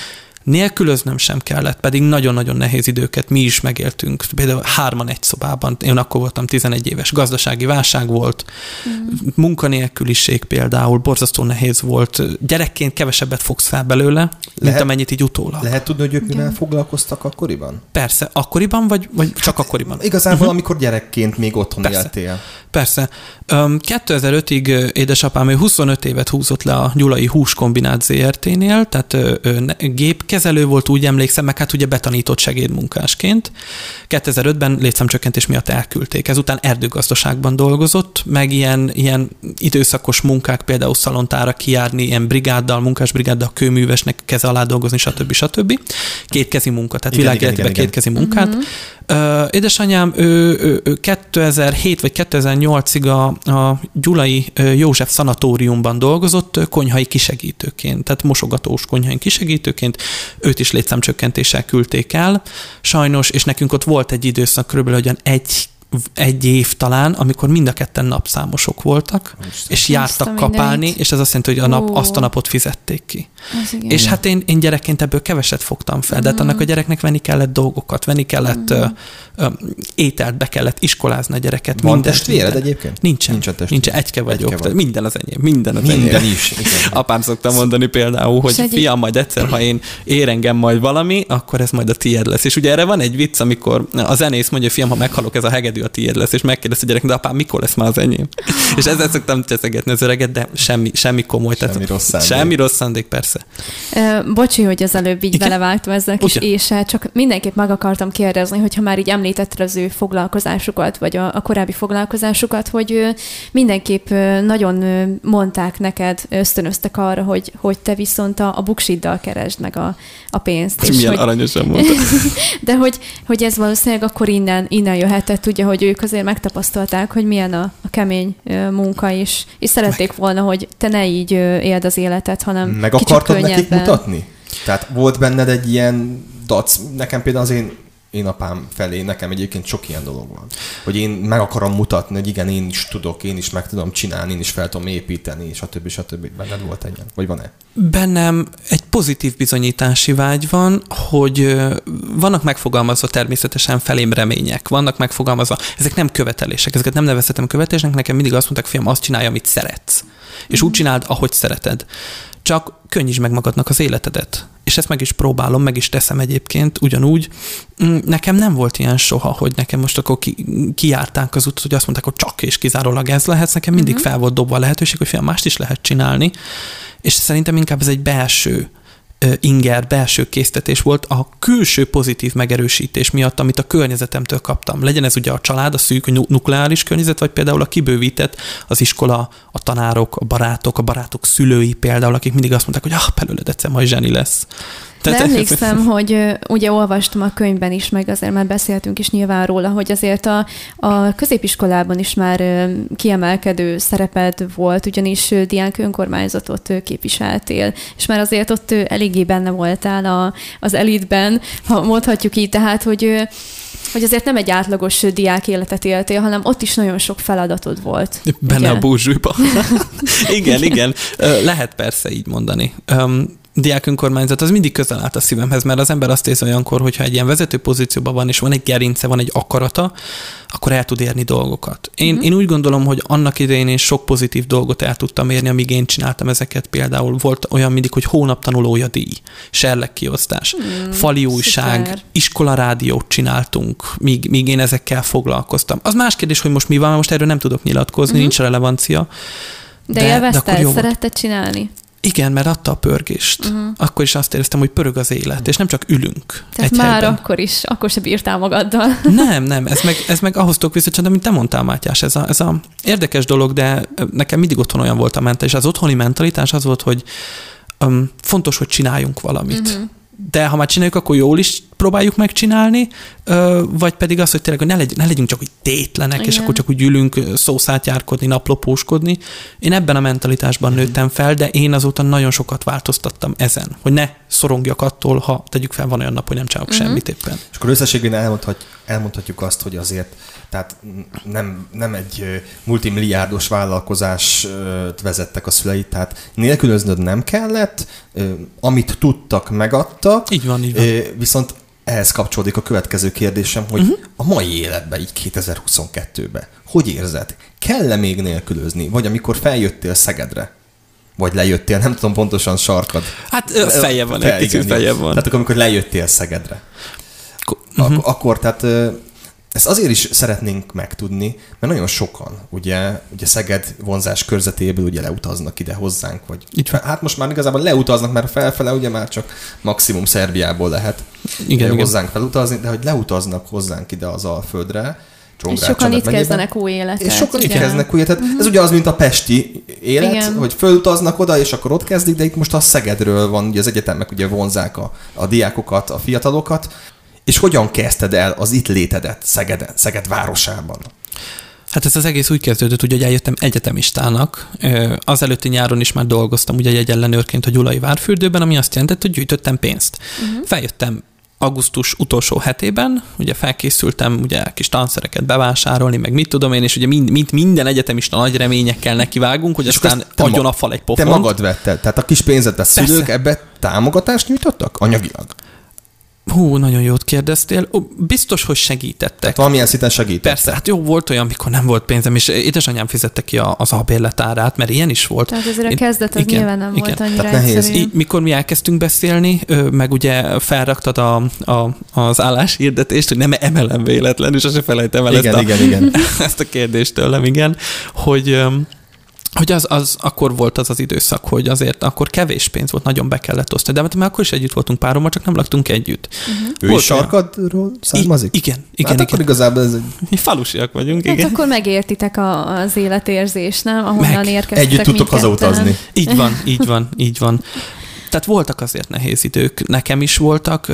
Nélkülöznöm sem kellett, pedig nagyon-nagyon nehéz időket mi is megéltünk. Például hárman egy szobában, én akkor voltam 11 éves, gazdasági válság volt, mm. munkanélküliség például, borzasztó nehéz volt. Gyerekként kevesebbet fogsz fel belőle, lehet, mint amennyit így utólag. Lehet tudni, hogy ők mivel foglalkoztak akkoriban? Persze, akkoriban, vagy, vagy csak hát, akkoriban? Igazából, uh-huh. amikor gyerekként még otthon Persze. éltél. Persze. 2005-ig édesapám ő 25 évet húzott le a Gyulai Húskombinát ZRT-nél, tehát gépkezelő volt, úgy emlékszem, meg hát ugye betanított segédmunkásként. 2005-ben létszámcsökkentés miatt elküldték. Ezután erdőgazdaságban dolgozott, meg ilyen, ilyen időszakos munkák, például szalontára kijárni, ilyen brigáddal, munkásbrigáddal, kőművesnek keze alá dolgozni, stb. stb. Kétkezi munka, tehát világéletben kétkezi munkát. Uh-huh. Édesanyám, ő, ő, ő 2007 vagy 2008-ig a, a Gyulai József szanatóriumban dolgozott konyhai kisegítőként, tehát mosogatós konyhai kisegítőként, őt is létszámcsökkentéssel küldték el. Sajnos, és nekünk ott volt egy időszak, körülbelül egy egy év talán, amikor mind a ketten napszámosok voltak, Most és jártak kapálni, mindenit. és ez azt jelenti, hogy a nap, azt a napot fizették ki. És hát én, én gyerekként ebből keveset fogtam fel, de hát annak a gyereknek venni kellett dolgokat, venni kellett mm. ö, ö, ételt, be kellett iskolázni a gyereket. Van minden, testvéred minden. egyébként? Nincsen. Nincs testvéred. Nincs, egyke vagyok. Egyke vagy. Minden az enyém. Minden az minden enyém. is. Igen. Apám szokta mondani például, hogy egy... fiam, majd egyszer, ha én ér engem majd valami, akkor ez majd a tiéd lesz. És ugye erre van egy vicc, amikor a zenész mondja, fiam, ha meghalok, ez a hegedű a tiéd lesz, és megkérdezi a gyerek, de apám, mikor lesz már az enyém? és ezzel szoktam cseszegetni az öreget, de semmi, semmi komoly. Semmi tehát, rossz szándék. Semmi rossz szándék, persze. Uh, bocsi, hogy az előbb így Igen? belevágtam ezzel a kis ése, csak mindenképp meg akartam kérdezni, hogyha már így említetted az ő foglalkozásukat, vagy a, a korábbi foglalkozásukat, hogy mindenképp nagyon mondták neked, ösztönöztek arra, hogy, hogy te viszont a, a buksiddal keresd meg a, a pénzt. És milyen hogy, aranyosan mondta. de hogy, hogy ez valószínűleg akkor innen, innen jöhetett, ugye, hogy ők azért megtapasztalták, hogy milyen a, a kemény munka is, és szerették meg. volna, hogy te ne így éld az életet, hanem Meg akartad könnyebben. nekik mutatni? Tehát volt benned egy ilyen dac, nekem például az én én apám felé, nekem egyébként sok ilyen dolog van. Hogy én meg akarom mutatni, hogy igen, én is tudok, én is meg tudom csinálni, én is fel tudom építeni, stb. stb. Benned volt egy ilyen? Vagy van-e? Bennem egy pozitív bizonyítási vágy van, hogy vannak megfogalmazva természetesen felém remények, vannak megfogalmazva, ezek nem követelések, ezeket nem nevezhetem követelésnek, nekem mindig azt mondták, fiam, azt csinálja, amit szeretsz. És úgy csináld, ahogy szereted. Csak könnyítsd meg magadnak az életedet és ezt meg is próbálom, meg is teszem egyébként ugyanúgy. Mm, nekem nem volt ilyen soha, hogy nekem most akkor ki, kiártánk az utat, hogy azt mondták, hogy csak és kizárólag ez lehet, nekem mindig uh-huh. fel volt dobva a lehetőség, hogy fél mást is lehet csinálni, és szerintem inkább ez egy belső inger, belső késztetés volt a külső pozitív megerősítés miatt, amit a környezetemtől kaptam. Legyen ez ugye a család, a szűk nukleáris környezet, vagy például a kibővített, az iskola, a tanárok, a barátok, a barátok szülői például, akik mindig azt mondták, hogy ah, belőled egyszer majd zseni lesz. De emlékszem, hogy ugye olvastam a könyvben is, meg azért már beszéltünk is nyilván róla, hogy azért a, a középiskolában is már kiemelkedő szereped volt, ugyanis diánk önkormányzatot képviseltél, és már azért ott eléggé benne voltál a, az elitben, ha mondhatjuk így, tehát, hogy hogy azért nem egy átlagos diák életet éltél, hanem ott is nagyon sok feladatod volt. Benne ugye? a búzsújba. igen, igen. Lehet persze így mondani diák önkormányzat az mindig közel állt a szívemhez, mert az ember azt érzi olyankor, hogyha egy ilyen vezető pozícióban van, és van egy gerince, van egy akarata, akkor el tud érni dolgokat. Én, mm-hmm. én úgy gondolom, hogy annak idején én sok pozitív dolgot el tudtam érni, amíg én csináltam ezeket. Például volt olyan mindig, hogy hónap tanulója díj, serlek kiosztás, mm, fali újság, szuper. iskolarádiót csináltunk, míg, míg én ezekkel foglalkoztam. Az más kérdés, hogy most mi van, most erről nem tudok nyilatkozni, mm-hmm. nincs relevancia. De, de élvezted, szeretted csinálni? Igen, mert adta a pörgést. Uh-huh. Akkor is azt éreztem, hogy pörög az élet, és nem csak ülünk. Tehát egy már helyben. akkor is, akkor se bírtál magaddal. Nem, nem, ez meg, ez meg ahhoz tudok vissza, amit te mondtál, Mátyás, ez a, ez a érdekes dolog, de nekem mindig otthon olyan volt a mentalitás. Az otthoni mentalitás az volt, hogy um, fontos, hogy csináljunk valamit. Uh-huh de ha már csináljuk, akkor jól is próbáljuk megcsinálni, vagy pedig az, hogy tényleg hogy ne, legy, ne legyünk csak úgy tétlenek, Igen. és akkor csak úgy ülünk szószátjárkodni, naplopóskodni. Én ebben a mentalitásban nőttem fel, de én azóta nagyon sokat változtattam ezen, hogy ne szorongjak attól, ha tegyük fel, van olyan nap, hogy nem csinálok uh-huh. semmit éppen. És akkor összességében elmondhat, elmondhatjuk azt, hogy azért tehát nem, nem egy multimilliárdos vállalkozást vezettek a szüleit, tehát nélkülöznöd nem kellett, amit tudtak, megadtak. Így van, így van. Viszont ehhez kapcsolódik a következő kérdésem, hogy uh-huh. a mai életben, így 2022-ben, hogy érzed? Kell-e még nélkülözni? Vagy amikor feljöttél Szegedre? Vagy lejöttél, nem tudom pontosan sarkad. Hát feje van, egy picit feje van. Tehát akkor, amikor lejöttél Szegedre. Uh-huh. Ak- akkor, tehát ezt azért is szeretnénk megtudni, mert nagyon sokan, ugye, ugye Szeged vonzás körzetéből ugye leutaznak ide hozzánk, vagy Így fel, hát most már igazából leutaznak, mert felfele ugye már csak maximum Szerbiából lehet igen, hozzánk igen. felutazni, de hogy leutaznak hozzánk ide az Alföldre, és sokan itt kezdenek új életet. És sokan itt kezdenek új életet. Uh-huh. Ez ugye az, mint a pesti élet, Igen. hogy fölutaznak oda, és akkor ott kezdik, de itt most a Szegedről van, ugye az egyetemek ugye vonzák a, a diákokat, a fiatalokat, és hogyan kezdted el az itt létedet Szeged, Szeged városában? Hát ez az egész úgy kezdődött, ugye, hogy eljöttem egyetemistának. Az előtti nyáron is már dolgoztam ugye egy ellenőrként a Gyulai Várfürdőben, ami azt jelentett, hogy gyűjtöttem pénzt. Uh-huh. Feljöttem augusztus utolsó hetében, ugye felkészültem ugye kis tanszereket bevásárolni, meg mit tudom én, és ugye mind, mint minden egyetemista nagy reményekkel nekivágunk, hogy és aztán adjon a fal egy pofont. Te magad vetted, tehát a kis pénzet a szülők ebbe támogatást nyújtottak anyagilag? Hú, nagyon jót kérdeztél. Biztos, hogy segítettek. Tehát valamilyen szinten segítettek. Persze, hát jó, volt olyan, amikor nem volt pénzem, és édesanyám fizette ki az albérletárát, mert ilyen is volt. Tehát ezért a kezdet az igen, nyilván nem igen. volt annyira Tehát nehéz. I, mikor mi elkezdtünk beszélni, meg ugye felraktad a, a, az álláshirdetést, hogy nem emelem véletlen, és azt felejtem el igen, ezt, igen, a, igen. ezt a kérdést tőlem, igen, hogy hogy az, az akkor volt az az időszak, hogy azért akkor kevés pénz volt, nagyon be kellett osztani. De mert mi akkor is együtt voltunk párommal, csak nem laktunk együtt. Uh-huh. Ő volt is sarkadról származik? I- igen, igen. Hát igen. akkor igazából ez egy... Mi falusiak vagyunk, hát igen. akkor megértitek a, az életérzés, nem? Ahonnan Meg. érkeztek Együtt tudtok hazautazni. Így van, így van, így van. Tehát voltak azért nehéz idők, nekem is voltak,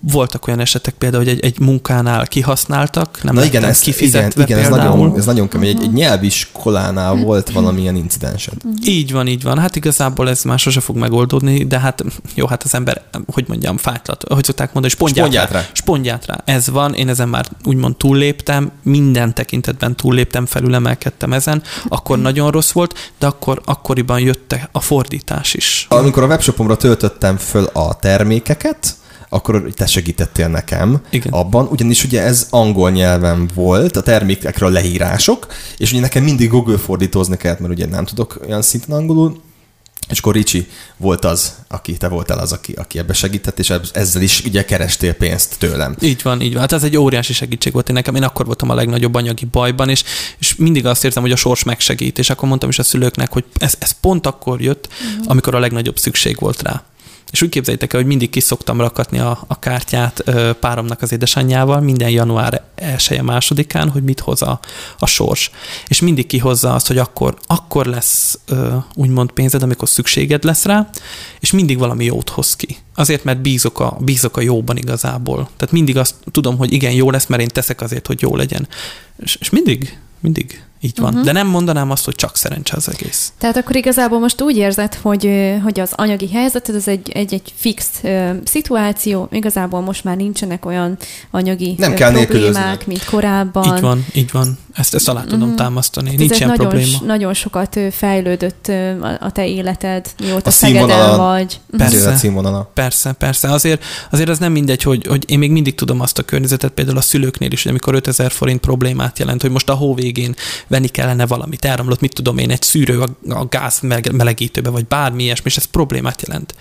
voltak olyan esetek például, hogy egy, egy munkánál kihasználtak, nem Na igen, ez, igen, igen ez, nagyon, ez nagyon kemény. Egy, egy nyelviskolánál volt valamilyen incidensed. Így van, így van. Hát igazából ez már sose fog megoldódni, de hát jó, hát az ember, hogy mondjam, fájtlat, hogy szokták mondani, spondját, spondját rá. Spondját rá. Ez van, én ezen már úgymond túlléptem, minden tekintetben túlléptem, felülemelkedtem ezen, akkor nagyon rossz volt, de akkor akkoriban jött a fordítás is. Amikor a webshop webshopomra töltöttem föl a termékeket, akkor te segítettél nekem Igen. abban, ugyanis ugye ez angol nyelven volt, a termékekről leírások, és ugye nekem mindig Google fordítózni kellett, mert ugye nem tudok olyan szinten angolul, és akkor Ricsi volt az, aki, te voltál az, aki, aki ebbe segített, és ezzel is ugye kerestél pénzt tőlem. Így van, így van. Hát ez egy óriási segítség volt én nekem. Én akkor voltam a legnagyobb anyagi bajban, és, és mindig azt érzem, hogy a sors megsegít, és akkor mondtam is a szülőknek, hogy ez, ez pont akkor jött, uh-huh. amikor a legnagyobb szükség volt rá. És úgy képzeljétek el, hogy mindig ki szoktam rakatni a, a kártyát ö, páromnak az édesanyjával minden január 1 másodikán, hogy mit hoz a, a sors. És mindig kihozza azt, hogy akkor, akkor lesz ö, úgymond pénzed, amikor szükséged lesz rá, és mindig valami jót hoz ki. Azért, mert bízok a, bízok a jóban igazából. Tehát mindig azt tudom, hogy igen, jó lesz, mert én teszek azért, hogy jó legyen. És, és mindig, mindig Így van. Uh-huh. De nem mondanám azt, hogy csak szerencse az egész. Tehát akkor igazából most úgy érzed, hogy, hogy az anyagi helyzet, ez egy, egy, egy fix uh, szituáció, igazából most már nincsenek olyan anyagi nem kell problémák, mint korábban. Így van, így van. Ezt, ezt alá tudom uh-huh. támasztani. Nincs ilyen nagyon, probléma. nagyon sokat fejlődött a te életed, mióta Szegeden vagy. Persze, színvonala. persze, persze. Azért, azért az nem mindegy, hogy, hogy én még mindig tudom azt a környezetet, például a szülőknél is, hogy amikor 5000 forint problémát jelent, hogy most a hó végén venni kellene valamit, elromlott, mit tudom én, egy szűrő a, a gáz melegítőbe, vagy bármi ilyesmi, és ez problémát jelent.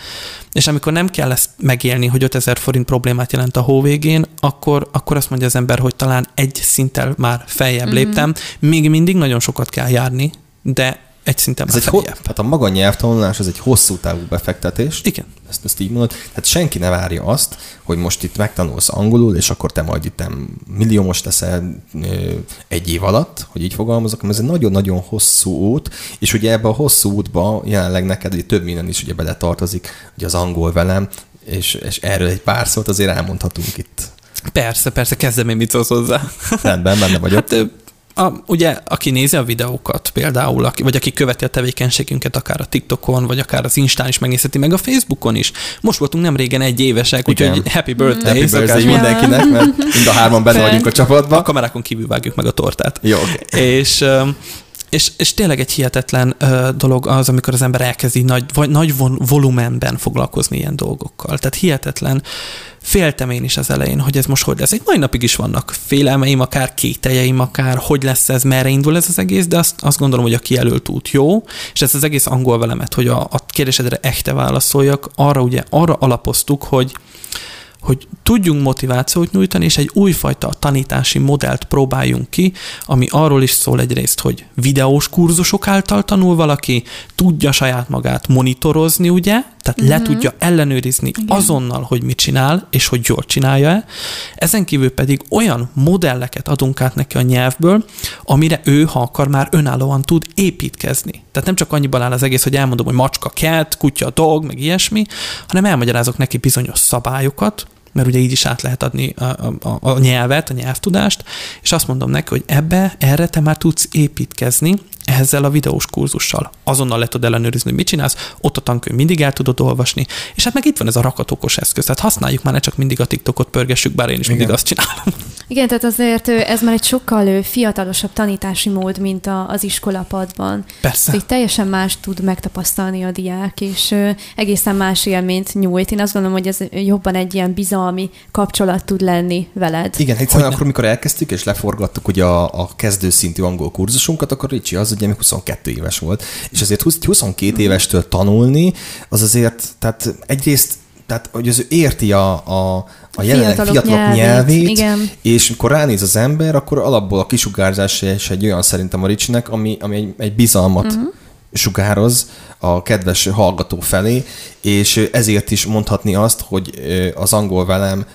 És amikor nem kell ezt megélni, hogy 5000 forint problémát jelent a hó végén, akkor, akkor azt mondja az ember, hogy talán egy szinttel már feljebb mm-hmm. léptem. Még mindig nagyon sokat kell járni, de egy szinten Ez egy ho- hát a maga nyelvtanulás az egy hosszú távú befektetés. Igen. Ezt, ezt így mondod. Tehát senki ne várja azt, hogy most itt megtanulsz angolul, és akkor te majd itt milliómos teszel egy év alatt, hogy így fogalmazok, ez egy nagyon-nagyon hosszú út, és ugye ebbe a hosszú útba jelenleg neked több minden is ugye bele tartozik, ugye az angol velem, és, és erről egy pár szót azért elmondhatunk itt. Persze, persze, kezdem én mit szólsz hozzá. Rendben, benne vagyok. Hát, a, ugye, aki nézi a videókat például, aki, vagy aki követi a tevékenységünket akár a TikTokon, vagy akár az Instán is megnézheti, meg a Facebookon is. Most voltunk nem régen egy évesek, úgyhogy happy birthday, happy birthday mindenkinek, mert mind a hárman benne vagyunk a csapatban. A kamerákon kívül vágjuk meg a tortát. Jó, okay. És és, és tényleg egy hihetetlen ö, dolog az, amikor az ember elkezdi nagy, vagy nagy von, volumenben foglalkozni ilyen dolgokkal. Tehát hihetetlen. Féltem én is az elején, hogy ez most hogy lesz. Egy mai napig is vannak félelmeim, akár kételjeim, akár hogy lesz ez, merre indul ez az egész, de azt, azt gondolom, hogy a kijelölt út jó, és ez az egész angol velemet, hogy a, a kérdésedre echte válaszoljak, arra ugye, arra alapoztuk, hogy hogy tudjunk motivációt nyújtani, és egy újfajta tanítási modellt próbáljunk ki, ami arról is szól egyrészt, hogy videós kurzusok által tanul valaki, tudja saját magát monitorozni, ugye, tehát mm-hmm. le mhm. tudja ellenőrizni Igen. azonnal, hogy mit csinál, és hogy jól csinálja-e. Ezen kívül pedig olyan modelleket adunk át neki a nyelvből, amire ő, ha akar, már önállóan tud építkezni. Tehát nem csak annyiban áll az egész, hogy elmondom, hogy macska, kert, kutya, dog, meg ilyesmi, hanem elmagyarázok neki bizonyos szabályokat, mert ugye így is át lehet adni a, a, a nyelvet, a nyelvtudást, és azt mondom neki, hogy ebbe, erre te már tudsz építkezni, ezzel a videós kurzussal. Azonnal le tudod ellenőrizni, hogy mit csinálsz, ott a tankönyv mindig el tudod olvasni, és hát meg itt van ez a rakatokos eszköz, tehát használjuk már, ne csak mindig a TikTokot pörgessük, bár én is Igen. mindig azt csinálom. Igen, tehát azért ez már egy sokkal fiatalosabb tanítási mód, mint a, az iskolapadban. Persze. Így teljesen más tud megtapasztalni a diák, és egészen más élményt nyújt. Én azt gondolom, hogy ez jobban egy ilyen bizalmi kapcsolat tud lenni veled. Igen, egyszerűen akkor, amikor elkezdtük és leforgattuk ugye a, a kezdőszintű angol kurzusunkat, akkor Ricsi az ugye még 22 éves volt, és azért 20, 22 évestől tanulni, az azért, tehát egyrészt tehát hogy az ő érti a, a, a jelenleg fiatalok, fiatalok nyelvét, nyelvét igen. és amikor ránéz az ember, akkor alapból a kisugárzás is egy olyan szerintem a Ricsinek, ami, ami egy, egy bizalmat uh-huh. sugároz a kedves hallgató felé, és ezért is mondhatni azt, hogy az angol velem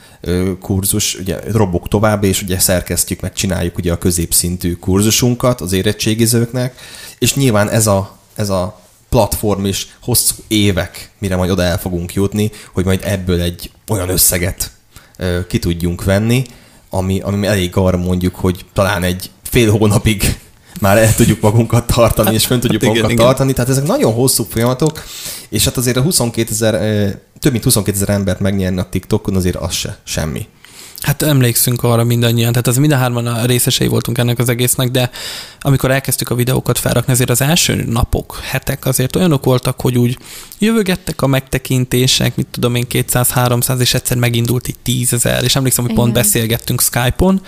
kurzus, ugye robok tovább, és ugye szerkesztjük, meg csináljuk ugye a középszintű kurzusunkat az érettségizőknek, és nyilván ez a, ez a platform is hosszú évek, mire majd oda el fogunk jutni, hogy majd ebből egy olyan összeget ö, ki tudjunk venni, ami, ami elég arra mondjuk, hogy talán egy fél hónapig már el tudjuk magunkat tartani, és fönn tudjuk hát magunkat igen, tartani. Tehát ezek nagyon hosszú folyamatok, és hát azért a 22 ezer, több mint 22 ezer embert megnyerni a TikTokon azért az se semmi. Hát emlékszünk arra mindannyian, tehát az mind a hárman a részesei voltunk ennek az egésznek, de amikor elkezdtük a videókat felrakni, azért az első napok, hetek azért olyanok voltak, hogy úgy jövögettek a megtekintések, mit tudom én, 200-300, és egyszer megindult itt 10 ezer, és emlékszem, hogy Igen. pont beszélgettünk Skype-on,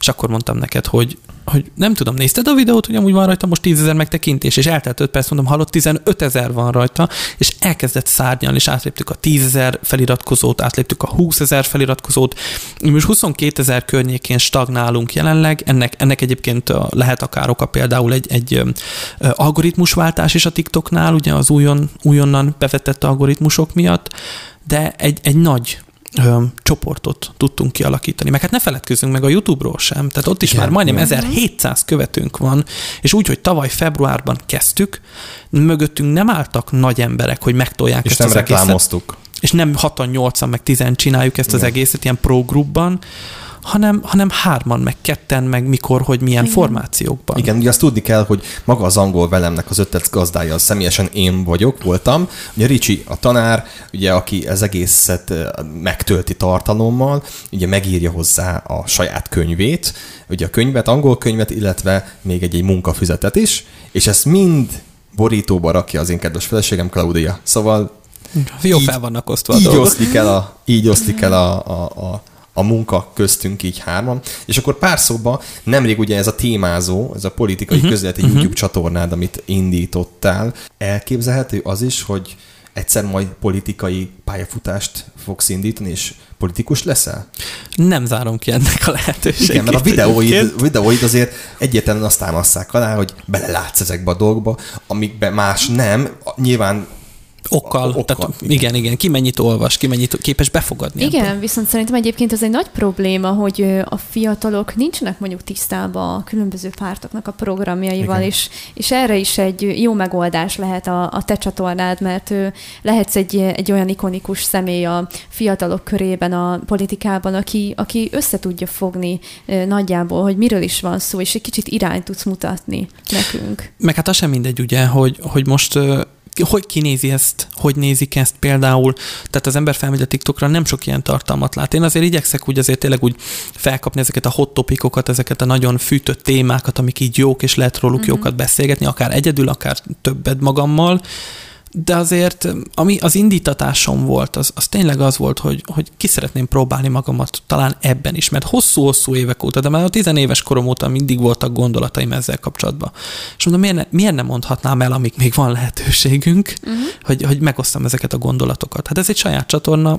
és akkor mondtam neked, hogy hogy nem tudom, nézted a videót, hogy amúgy van rajta most 10 ezer megtekintés, és eltelt 5 perc, mondom, hallott, 15 ezer van rajta, és elkezdett szárnyalni, és átléptük a 10 ezer feliratkozót, átléptük a 20 ezer feliratkozót, most 22 ezer környékén stagnálunk jelenleg, ennek, ennek egyébként lehet akár oka például egy, egy algoritmusváltás is a TikToknál, ugye az újon, újonnan bevetett algoritmusok miatt, de egy, egy nagy ö, csoportot tudtunk kialakítani. Meg hát ne feledkezzünk meg a YouTube-ról sem. Tehát ott is Igen. már majdnem 1700 követőnk van, és úgy, hogy tavaly februárban kezdtük, mögöttünk nem álltak nagy emberek, hogy megtolják és ezt nem az reklámoztuk. egészet. És nem 6 8 meg 10 csináljuk ezt Igen. az egészet ilyen pro groupban, hanem, hanem hárman, meg ketten, meg mikor, hogy milyen Igen. formációkban. Igen, ugye azt tudni kell, hogy maga az angol velemnek az ötlet gazdája, az személyesen én vagyok, voltam. Ugye Ricsi a tanár, ugye aki az egészet megtölti tartalommal, ugye megírja hozzá a saját könyvét, ugye a könyvet, angol könyvet, illetve még egy, egy munkafüzetet is, és ezt mind borítóba rakja az én kedves feleségem Claudia. Szóval Jó Így- fel vannak osztva a így dolgok. oszlik el, a, így oszlik el a, a, a, a munka köztünk így hárman. És akkor pár szóba, nemrég ugye ez a témázó, ez a politikai uh-huh, közéleti uh-huh. YouTube csatornád, amit indítottál, elképzelhető az is, hogy egyszer majd politikai pályafutást fogsz indítani, és politikus leszel? Nem zárom ki ennek a lehetőségét. Igen, mert a videóid, egyébként. videóid azért egyértelműen azt támaszták alá, hogy belelátsz ezekbe a dolgokba, amikben más nem. Nyilván Okkal, Okkal, tehát, igen. igen, igen, ki mennyit olvas, ki mennyit képes befogadni. Igen, ebből. viszont szerintem egyébként ez egy nagy probléma, hogy a fiatalok nincsenek mondjuk tisztában a különböző pártoknak a programjaival, Igen. és, és erre is egy jó megoldás lehet a, a te csatornád, mert lehetsz egy, egy olyan ikonikus személy a fiatalok körében a politikában, aki, aki össze tudja fogni nagyjából, hogy miről is van szó, és egy kicsit irányt tudsz mutatni nekünk. Meg hát az sem mindegy, ugye, hogy, hogy most hogy kinézi ezt, hogy nézik ezt például, tehát az ember felmegy a TikTokra, nem sok ilyen tartalmat lát. Én azért igyekszek úgy azért tényleg úgy felkapni ezeket a hot topikokat, ezeket a nagyon fűtött témákat, amik így jók, és lehet róluk uh-huh. jókat beszélgetni, akár egyedül, akár többet magammal, de azért, ami az indítatásom volt, az, az tényleg az volt, hogy, hogy ki szeretném próbálni magamat talán ebben is, mert hosszú-hosszú évek óta, de már a tizenéves korom óta mindig voltak gondolataim ezzel kapcsolatban. És mondom, miért ne, miért ne mondhatnám el, amíg még van lehetőségünk, uh-huh. hogy, hogy megosztam ezeket a gondolatokat. Hát ez egy saját csatorna,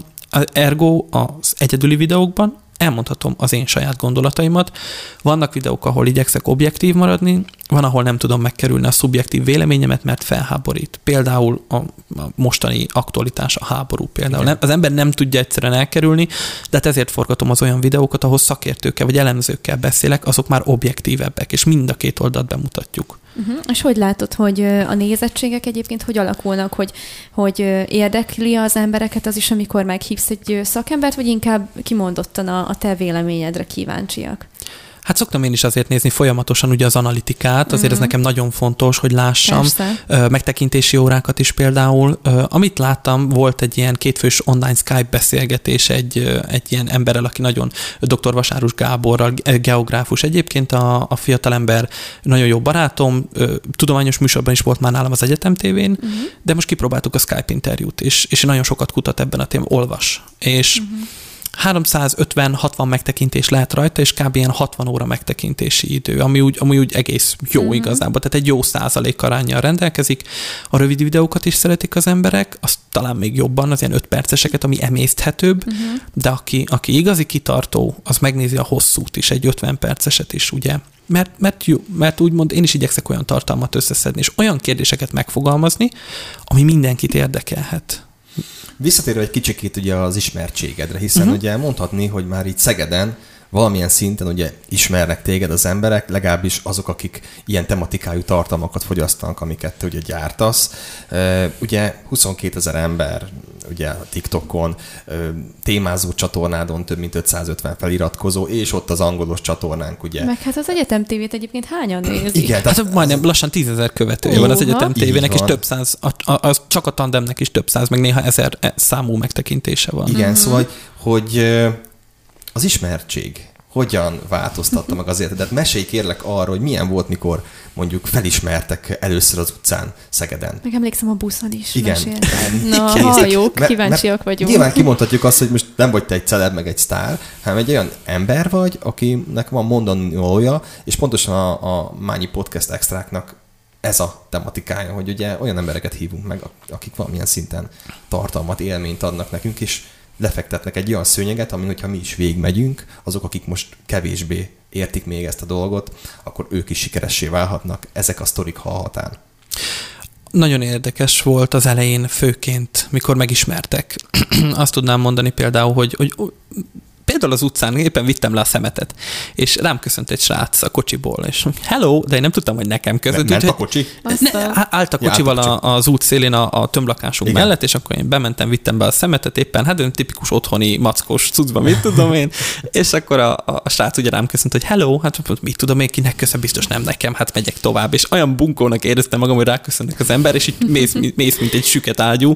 ergo az egyedüli videókban elmondhatom az én saját gondolataimat. Vannak videók, ahol igyekszek objektív maradni, van, ahol nem tudom megkerülni a szubjektív véleményemet, mert felháborít. Például a, a mostani aktualitás a háború például. Nem, az ember nem tudja egyszerűen elkerülni, de hát ezért forgatom az olyan videókat, ahol szakértőkkel vagy elemzőkkel beszélek, azok már objektívebbek, és mind a két oldalt bemutatjuk. Uh-huh. És hogy látod, hogy a nézettségek egyébként hogy alakulnak, hogy, hogy érdekli az embereket az is, amikor meghívsz egy szakembert, vagy inkább kimondottan a, a te véleményedre kíváncsiak? Hát szoktam én is azért nézni folyamatosan ugye az analitikát, azért ez nekem nagyon fontos, hogy lássam. Persze. Megtekintési órákat is például. Amit láttam, volt egy ilyen kétfős online Skype beszélgetés egy, egy ilyen emberrel, aki nagyon dr. Vasárus Gáborral, ge- geográfus egyébként a, a fiatalember, nagyon jó barátom, tudományos műsorban is volt már nálam az Egyetem tévén, uh-huh. de most kipróbáltuk a Skype interjút, és, és nagyon sokat kutat ebben a témában, olvas. És uh-huh. 350-60 megtekintés lehet rajta, és kb. ilyen 60 óra megtekintési idő, ami úgy, ami úgy egész jó uh-huh. igazából, tehát egy jó százalék arányjal rendelkezik. A rövid videókat is szeretik az emberek, azt talán még jobban, az ilyen 5 perceseket, ami emészthetőbb, uh-huh. de aki, aki igazi kitartó, az megnézi a hosszút is, egy 50 perceset is, ugye? Mert, mert, jó, mert úgymond én is igyekszek olyan tartalmat összeszedni, és olyan kérdéseket megfogalmazni, ami mindenkit érdekelhet. Visszatérve egy kicsikét ugye az ismertségedre, hiszen uh-huh. ugye mondhatni, hogy már itt Szegeden valamilyen szinten ugye ismernek téged az emberek, legalábbis azok, akik ilyen tematikájú tartalmakat fogyasztanak, amiket te ugye gyártasz. Ugye 22 ezer ember ugye a TikTokon, témázó csatornádon több mint 550 feliratkozó, és ott az angolos csatornánk, ugye. Meg hát az egyetem tévét egyébként hányan nézik? Igen, Tehát tehát majdnem lassan tízezer követője van az egyetem tévének, és több száz, a, a, az csak a tandemnek is több száz, meg néha ezer e- számú megtekintése van. Igen, uh-huh. szóval, hogy az ismertség hogyan változtatta meg az életedet? Mesélj kérlek arról, hogy milyen volt, mikor mondjuk felismertek először az utcán Szegeden. Meg emlékszem a buszon is. Igen. Na, Igen. halljuk, Mert- kíváncsiak mert vagyunk. Nyilván kimondhatjuk azt, hogy most nem vagy te egy celeb, meg egy sztár, hanem egy olyan ember vagy, akinek van mondani valója, és pontosan a, a Mányi Podcast extráknak ez a tematikája, hogy ugye olyan embereket hívunk meg, akik valamilyen szinten tartalmat, élményt adnak nekünk, és lefektetnek egy olyan szőnyeget, amin, hogyha mi is végigmegyünk, azok, akik most kevésbé értik még ezt a dolgot, akkor ők is sikeressé válhatnak ezek a sztorik hallhatán. Nagyon érdekes volt az elején főként, mikor megismertek. Azt tudnám mondani például, hogy, hogy például az utcán éppen vittem le a szemetet, és rám köszönt egy srác a kocsiból, és hello, de én nem tudtam, hogy nekem köszönt. Ment a úgyhogy- kocsi? ne, állt a Ja, kocsival állt a a, az út szélén a, a tömblakásunk Igen. mellett, és akkor én bementem, vittem be a szemetet éppen, hát olyan tipikus otthoni mackos cuccba, mit tudom én, és akkor a, a, a srác ugye rám köszönt, hogy hello, hát mit tudom én, kinek köszön, biztos nem nekem, hát megyek tovább, és olyan bunkónak éreztem magam, hogy ráköszönnek az ember, és így mész, mész mint egy süket ágyú,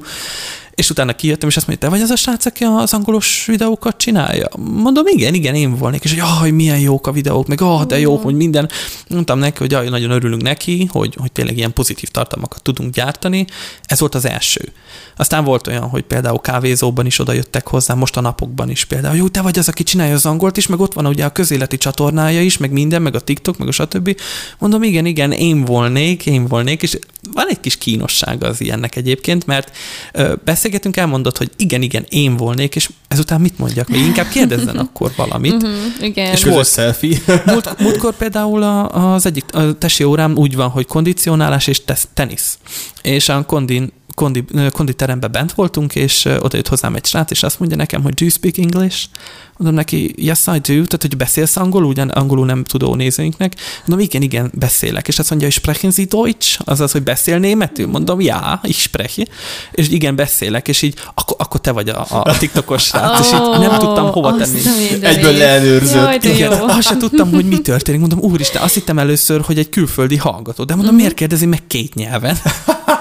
és utána kijöttem, és azt mondja, te vagy az a srác, aki az angolos videókat csinálja? Mondom, igen, igen, én volnék. És hogy jaj, milyen jók a videók, meg ah, de jó, hogy minden. Mondtam neki, hogy jaj, nagyon örülünk neki, hogy, hogy tényleg ilyen pozitív tartalmakat tudunk gyártani. Ez volt az első. Aztán volt olyan, hogy például kávézóban is oda jöttek hozzá, most a napokban is például, jó, te vagy az, aki csinálja az angolt is, meg ott van ugye a közéleti csatornája is, meg minden, meg a TikTok, meg a stb. Mondom, igen, igen, én volnék, én volnék, és van egy kis kínossága az ilyennek egyébként, mert ö, beszélgetünk, elmondod, hogy igen, igen, én volnék, és ezután mit mondjak? Még inkább kérdezzen akkor valamit. Mhm, igen. És volt- selfie. Múlt, múltkor például a, az egyik a tesi órám úgy van, hogy kondicionálás és tesz, tenisz. És a kondin, kondi, konditeremben bent voltunk, és oda jött hozzám egy srác, és azt mondja nekem, hogy do you speak English? Mondom neki, yes, I do. Tehát, hogy beszélsz angolul, ugyan angolul nem tudó nézőinknek. Mondom, igen, igen, beszélek. És azt mondja, hogy sprechen Sie Deutsch? Azaz, hogy beszél németül? Mondom, ja, ich spreche. És igen, beszélek, és így, akkor, akkor te vagy a, a TikTokos srác, és így nem tudtam hova tenni. Egyből leelőrzött. Igen, azt se tudtam, hogy mi történik. Mondom, úristen, azt hittem először, hogy egy külföldi hallgató. De mondom, miért kérdezi meg két nyelven?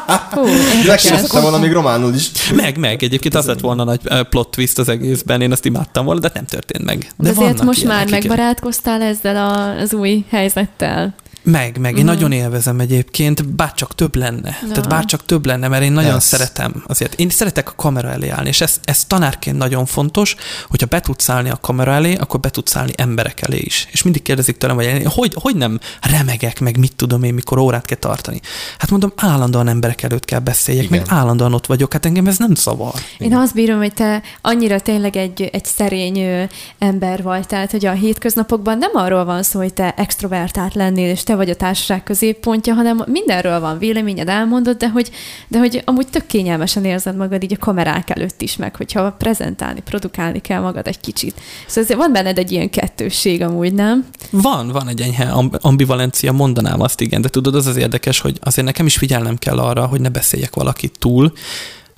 Hú, érdekes. Megkérdeztem volna még románul is. meg, meg. Egyébként az lett volna nagy plot twist az egészben, én azt imádtam volna, de nem történt meg. De, De azért most már megbarátkoztál ezzel a, az új helyzettel. Meg, meg. Én nagyon élvezem egyébként, bárcsak több lenne. Na. Tehát bárcsak több lenne, mert én nagyon Ez. szeretem azért. Én szeretek a kamera elé állni, és ez, ez tanárként nagyon fontos, hogyha be tudsz állni a kamera elé, akkor be tudsz állni emberek elé is. És mindig kérdezik tőlem, hogy hogy, hogy nem remegek, meg mit tudom én, mikor órát kell tartani. Hát mondom, állandóan emberek előtt kell beszéljek, Igen. meg állandóan ott vagyok, hát engem ez nem zavar. Én azt bírom, hogy te annyira tényleg egy, egy szerény ember vagy, tehát hogy a hétköznapokban nem arról van szó, hogy te extrovertált lennél, és te vagy a társaság középpontja, hanem mindenről van véleményed, elmondod, de hogy, de hogy amúgy tök kényelmesen érzed magad így a kamerák előtt is, meg hogyha prezentálni, produkálni kell magad egy kicsit. Szóval azért van benned egy ilyen kettősség amúgy, nem? Van, van egy enyhe amb- ambivalencia, mondanám azt, igen, de tudod, az az érdekes, hogy azért nekem is figyelnem kell arra, hogy ne beszéljek valakit túl,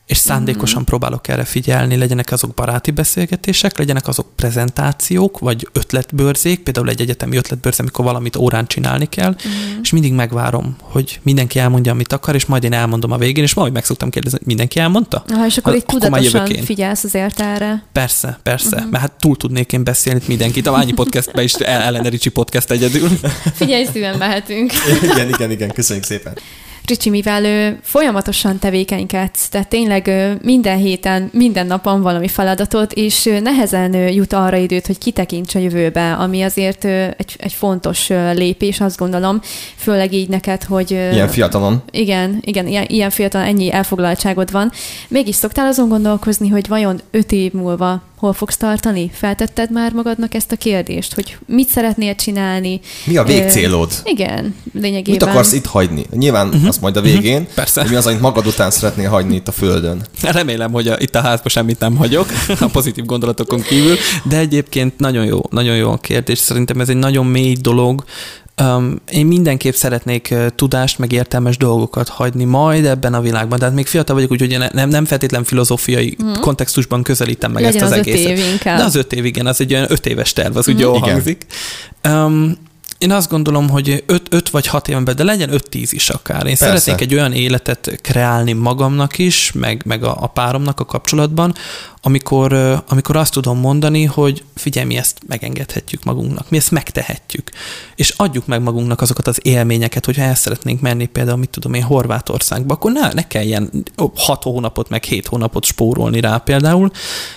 és szándékosan próbálok erre figyelni, legyenek azok baráti beszélgetések, legyenek azok prezentációk, vagy ötletbörzék, például egy egyetemi ötletbörze, amikor valamit órán csinálni kell, mm. és mindig megvárom, hogy mindenki elmondja, amit akar, és majd én elmondom a végén, és majd meg szoktam kérdezni, hogy mindenki elmondta? Ha, és akkor Ha- így akkor tudatosan figyelsz azért erre. Persze, persze, uh-huh. mert hát túl tudnék én beszélni mindenkit. A Ványi podcastben is Ellen Ricsi podcast egyedül. Figyelj, szíven mehetünk. Igen, igen, igen, köszönjük szépen. Ricsi, mivel ő folyamatosan tevékenykedsz, tehát tényleg minden héten, minden napon valami feladatot, és nehezen jut arra időt, hogy kitekints a jövőbe, ami azért egy, egy fontos lépés, azt gondolom, főleg így neked, hogy... Ilyen fiatalon. igen, igen, ilyen, ilyen fiatal, ennyi elfoglaltságod van. Mégis szoktál azon gondolkozni, hogy vajon öt év múlva hol fogsz tartani? Feltetted már magadnak ezt a kérdést, hogy mit szeretnél csinálni? Mi a végcélod? Ö, igen, lényegében. Mit akarsz itt hagyni? Nyilván Mhm. uh-huh. azt majd a végén. Persze. hogy Mi az, amit magad után szeretnél hagyni itt a földön? Remélem, hogy a, itt a házban semmit nem hagyok, a pozitív gondolatokon kívül, de egyébként nagyon jó, nagyon jó a kérdés. Szerintem ez egy nagyon mély dolog. Um, én mindenképp szeretnék tudást, meg értelmes dolgokat hagyni majd ebben a világban. Tehát még fiatal vagyok, úgyhogy én nem, nem feltétlen filozófiai mm. kontextusban közelítem meg Legyen ezt az, az öt egészet. év inkább. De az öt év, igen, az egy olyan öt éves terv, az úgy jól Igen. hangzik. Um, én azt gondolom, hogy 5 vagy 6 éven belül, de legyen 5-10 is akár. Én Persze. szeretnék egy olyan életet kreálni magamnak is, meg, meg a, a páromnak a kapcsolatban, amikor, amikor azt tudom mondani, hogy figyelj, mi ezt megengedhetjük magunknak, mi ezt megtehetjük, és adjuk meg magunknak azokat az élményeket, hogyha el szeretnénk menni például, mit tudom én, Horvátországba, akkor ne, ne kelljen 6 hónapot, meg 7 hónapot spórolni rá például.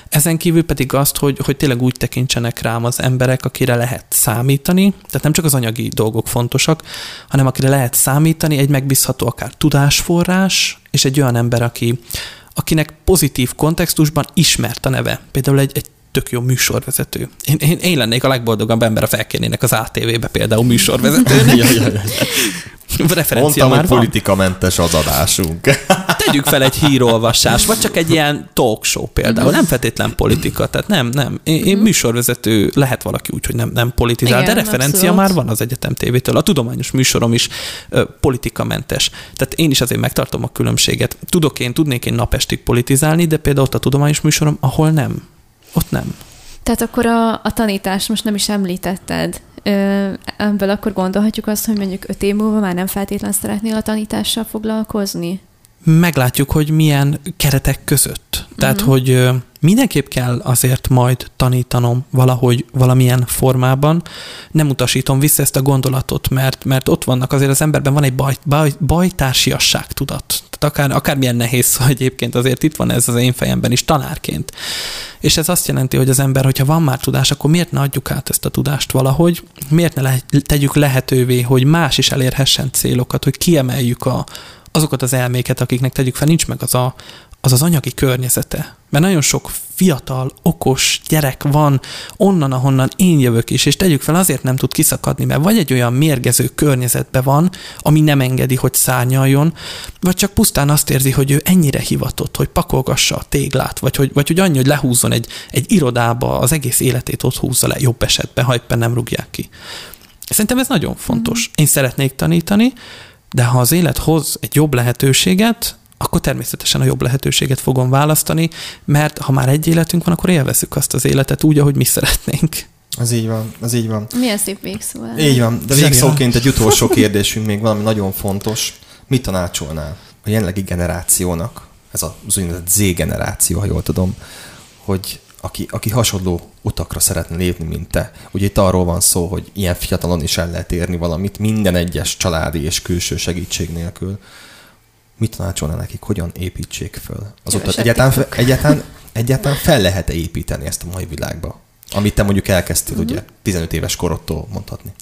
Ezen kívül pedig azt, hogy, hogy tényleg úgy tekintsenek rám az emberek, akire lehet számítani, tehát nem csak az anyagi dolgok fontosak, hanem akire lehet számítani, egy megbízható akár tudásforrás, és egy olyan ember, aki, akinek pozitív kontextusban ismert a neve. Például egy, egy tök jó műsorvezető. Én, én, én lennék a legboldogabb ember, ha felkérnének az ATV-be például műsorvezetőnek. Referencia Mondtam, már hogy van. politikamentes az adásunk. Tegyük fel egy hírolvasás, vagy csak egy ilyen talk show például. Nem feltétlen politika, tehát nem, nem. Én, én műsorvezető, lehet valaki úgy, hogy nem, nem politizál, Igen, de referencia abszolút. már van az Egyetem TV-től. A tudományos műsorom is ö, politikamentes. Tehát én is azért megtartom a különbséget. Tudok én, tudnék én napestig politizálni, de például ott a tudományos műsorom, ahol nem. Ott nem. Tehát akkor a, a tanítást most nem is említetted. Ebből akkor gondolhatjuk azt, hogy mondjuk öt év múlva már nem feltétlen szeretnél a tanítással foglalkozni? Meglátjuk, hogy milyen keretek között. Tehát, uh-huh. hogy mindenképp kell azért majd tanítanom valahogy valamilyen formában. Nem utasítom vissza ezt a gondolatot, mert, mert ott vannak azért az emberben van egy baj, baj, bajtársiasság tudat. Tehát akár, akármilyen nehéz szó egyébként, azért itt van ez az én fejemben is tanárként. És ez azt jelenti, hogy az ember, hogyha van már tudás, akkor miért ne adjuk át ezt a tudást valahogy? Miért ne le, tegyük lehetővé, hogy más is elérhessen célokat, hogy kiemeljük a, azokat az elméket, akiknek tegyük fel, nincs meg az a, az, az anyagi környezete. Mert nagyon sok fiatal, okos gyerek van onnan, ahonnan én jövök is, és tegyük fel, azért nem tud kiszakadni, mert vagy egy olyan mérgező környezetbe van, ami nem engedi, hogy szárnyaljon, vagy csak pusztán azt érzi, hogy ő ennyire hivatott, hogy pakolgassa a téglát, vagy hogy, vagy hogy annyi, hogy lehúzzon egy, egy irodába, az egész életét ott húzza le, jobb esetben, ha éppen nem rúgják ki. Szerintem ez nagyon fontos. Én szeretnék tanítani, de ha az élet hoz egy jobb lehetőséget, akkor természetesen a jobb lehetőséget fogom választani, mert ha már egy életünk van, akkor élvezzük azt az életet úgy, ahogy mi szeretnénk. Az így van, az így van. Milyen szép végszó. Így van, de végszóként egy utolsó kérdésünk még valami nagyon fontos. Mit tanácsolnál a jelenlegi generációnak, ez az úgynevezett Z generáció, ha jól tudom, hogy aki, aki hasonló utakra szeretne lépni, mint te. Ugye itt arról van szó, hogy ilyen fiatalon is el lehet érni valamit, minden egyes családi és külső segítség nélkül. Mit tanácsolnál nekik, hogyan építsék föl? Az utat egyáltalán, TikTok. egyáltalán, egyáltalán fel lehet-e építeni ezt a mai világba? Amit te mondjuk elkezdtél, Mhm. ugye, 15 éves korodtól mondhatni.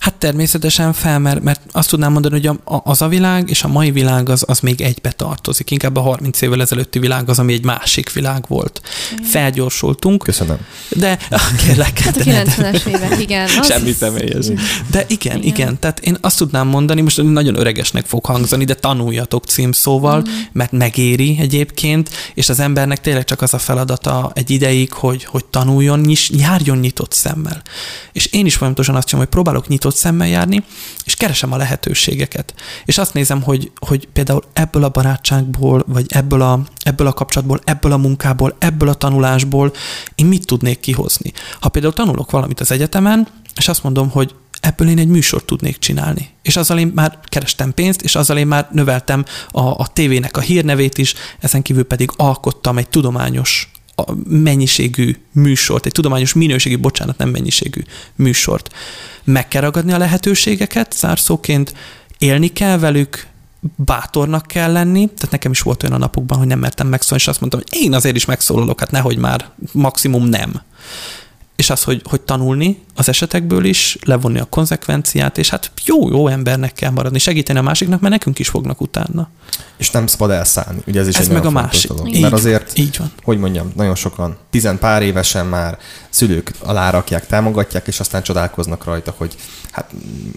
Hát természetesen fel, mert, mert azt tudnám mondani, hogy a, a, az a világ és a mai világ az, az még egybe tartozik. Inkább a 30 évvel ezelőtti világ az, ami egy másik világ volt. Felgyorsultunk, Köszönöm. de kérlek. Hát a de ne- 90-es évek, igen. Az- Semmi személyes. De igen, igen, Igen. igen, tehát én azt tudnám mondani, most nagyon öregesnek fog hangzani, de tanuljatok címszóval, mm. mert megéri egyébként, és az embernek tényleg csak az a feladata egy ideig, hogy, hogy tanuljon, nyis, járjon nyitott szemmel. És én is folyamatosan azt csinálom, hogy próbálok nyitott szemmel járni, és keresem a lehetőségeket. És azt nézem, hogy, hogy például ebből a barátságból, vagy ebből a, ebből a kapcsolatból, ebből a munkából, ebből a tanulásból én mit tudnék kihozni. Ha például tanulok valamit az egyetemen, és azt mondom, hogy ebből én egy műsort tudnék csinálni. És azzal én már kerestem pénzt, és azzal én már növeltem a, a tévének a hírnevét is, ezen kívül pedig alkottam egy tudományos a mennyiségű műsort, egy tudományos minőségű, bocsánat, nem mennyiségű műsort. Meg kell ragadni a lehetőségeket, zárszóként élni kell velük, bátornak kell lenni, tehát nekem is volt olyan a napokban, hogy nem mertem megszólni, és azt mondtam, hogy én azért is megszólalok, hát nehogy már, maximum nem és az, hogy, hogy tanulni az esetekből is, levonni a konzekvenciát, és hát jó-jó embernek kell maradni, segíteni a másiknak, mert nekünk is fognak utána. És nem szabad elszállni. Ugye ez is Ez egy meg a másik. dolog. Így Mert azért, így van. hogy mondjam, nagyon sokan, tizen pár évesen már szülők alárakják, támogatják, és aztán csodálkoznak rajta, hogy hát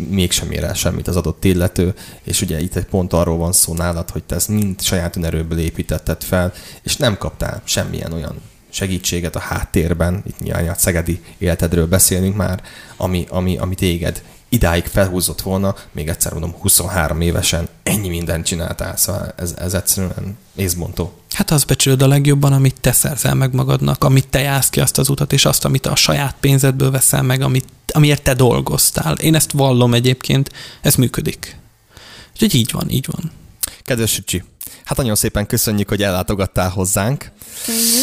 mégsem ér el semmit az adott illető, és ugye itt egy pont arról van szó nálad, hogy te ezt mind saját önerőből építetted fel, és nem kaptál semmilyen olyan segítséget a háttérben, itt nyilván a szegedi életedről beszélünk már, ami, ami, ami téged idáig felhúzott volna, még egyszer mondom, 23 évesen ennyi mindent csináltál, szóval ez, ez egyszerűen észbontó. Hát azt becsülöd a legjobban, amit te szerzel meg magadnak, amit te jársz ki azt az utat, és azt, amit a saját pénzedből veszel meg, amit, amiért te dolgoztál. Én ezt vallom egyébként, ez működik. Úgyhogy így van, így van. Kedves Sücsi, hát nagyon szépen köszönjük, hogy ellátogattál hozzánk.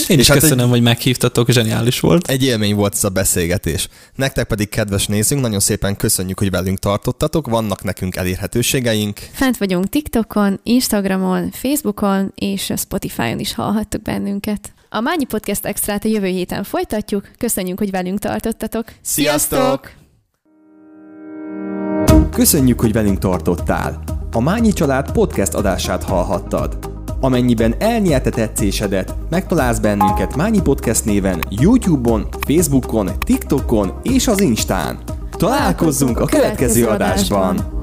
Én És is hát köszönöm, hogy meghívtatok, zseniális volt. Egy élmény volt ez a beszélgetés. Nektek pedig, kedves nézőnk, nagyon szépen köszönjük, hogy velünk tartottatok. Vannak nekünk elérhetőségeink. Fent vagyunk TikTokon, Instagramon, Facebookon és Spotify-on is hallhattuk bennünket. A Mányi Podcast Extrát a jövő héten folytatjuk. Köszönjük, hogy velünk tartottatok. Sziasztok! Köszönjük, hogy velünk tartottál! A Mányi Család podcast adását hallhattad. Amennyiben elnyerte tetszésedet, megtalálsz bennünket Mányi Podcast néven YouTube-on, Facebookon, TikTokon és az Instán. Találkozzunk a következő adásban!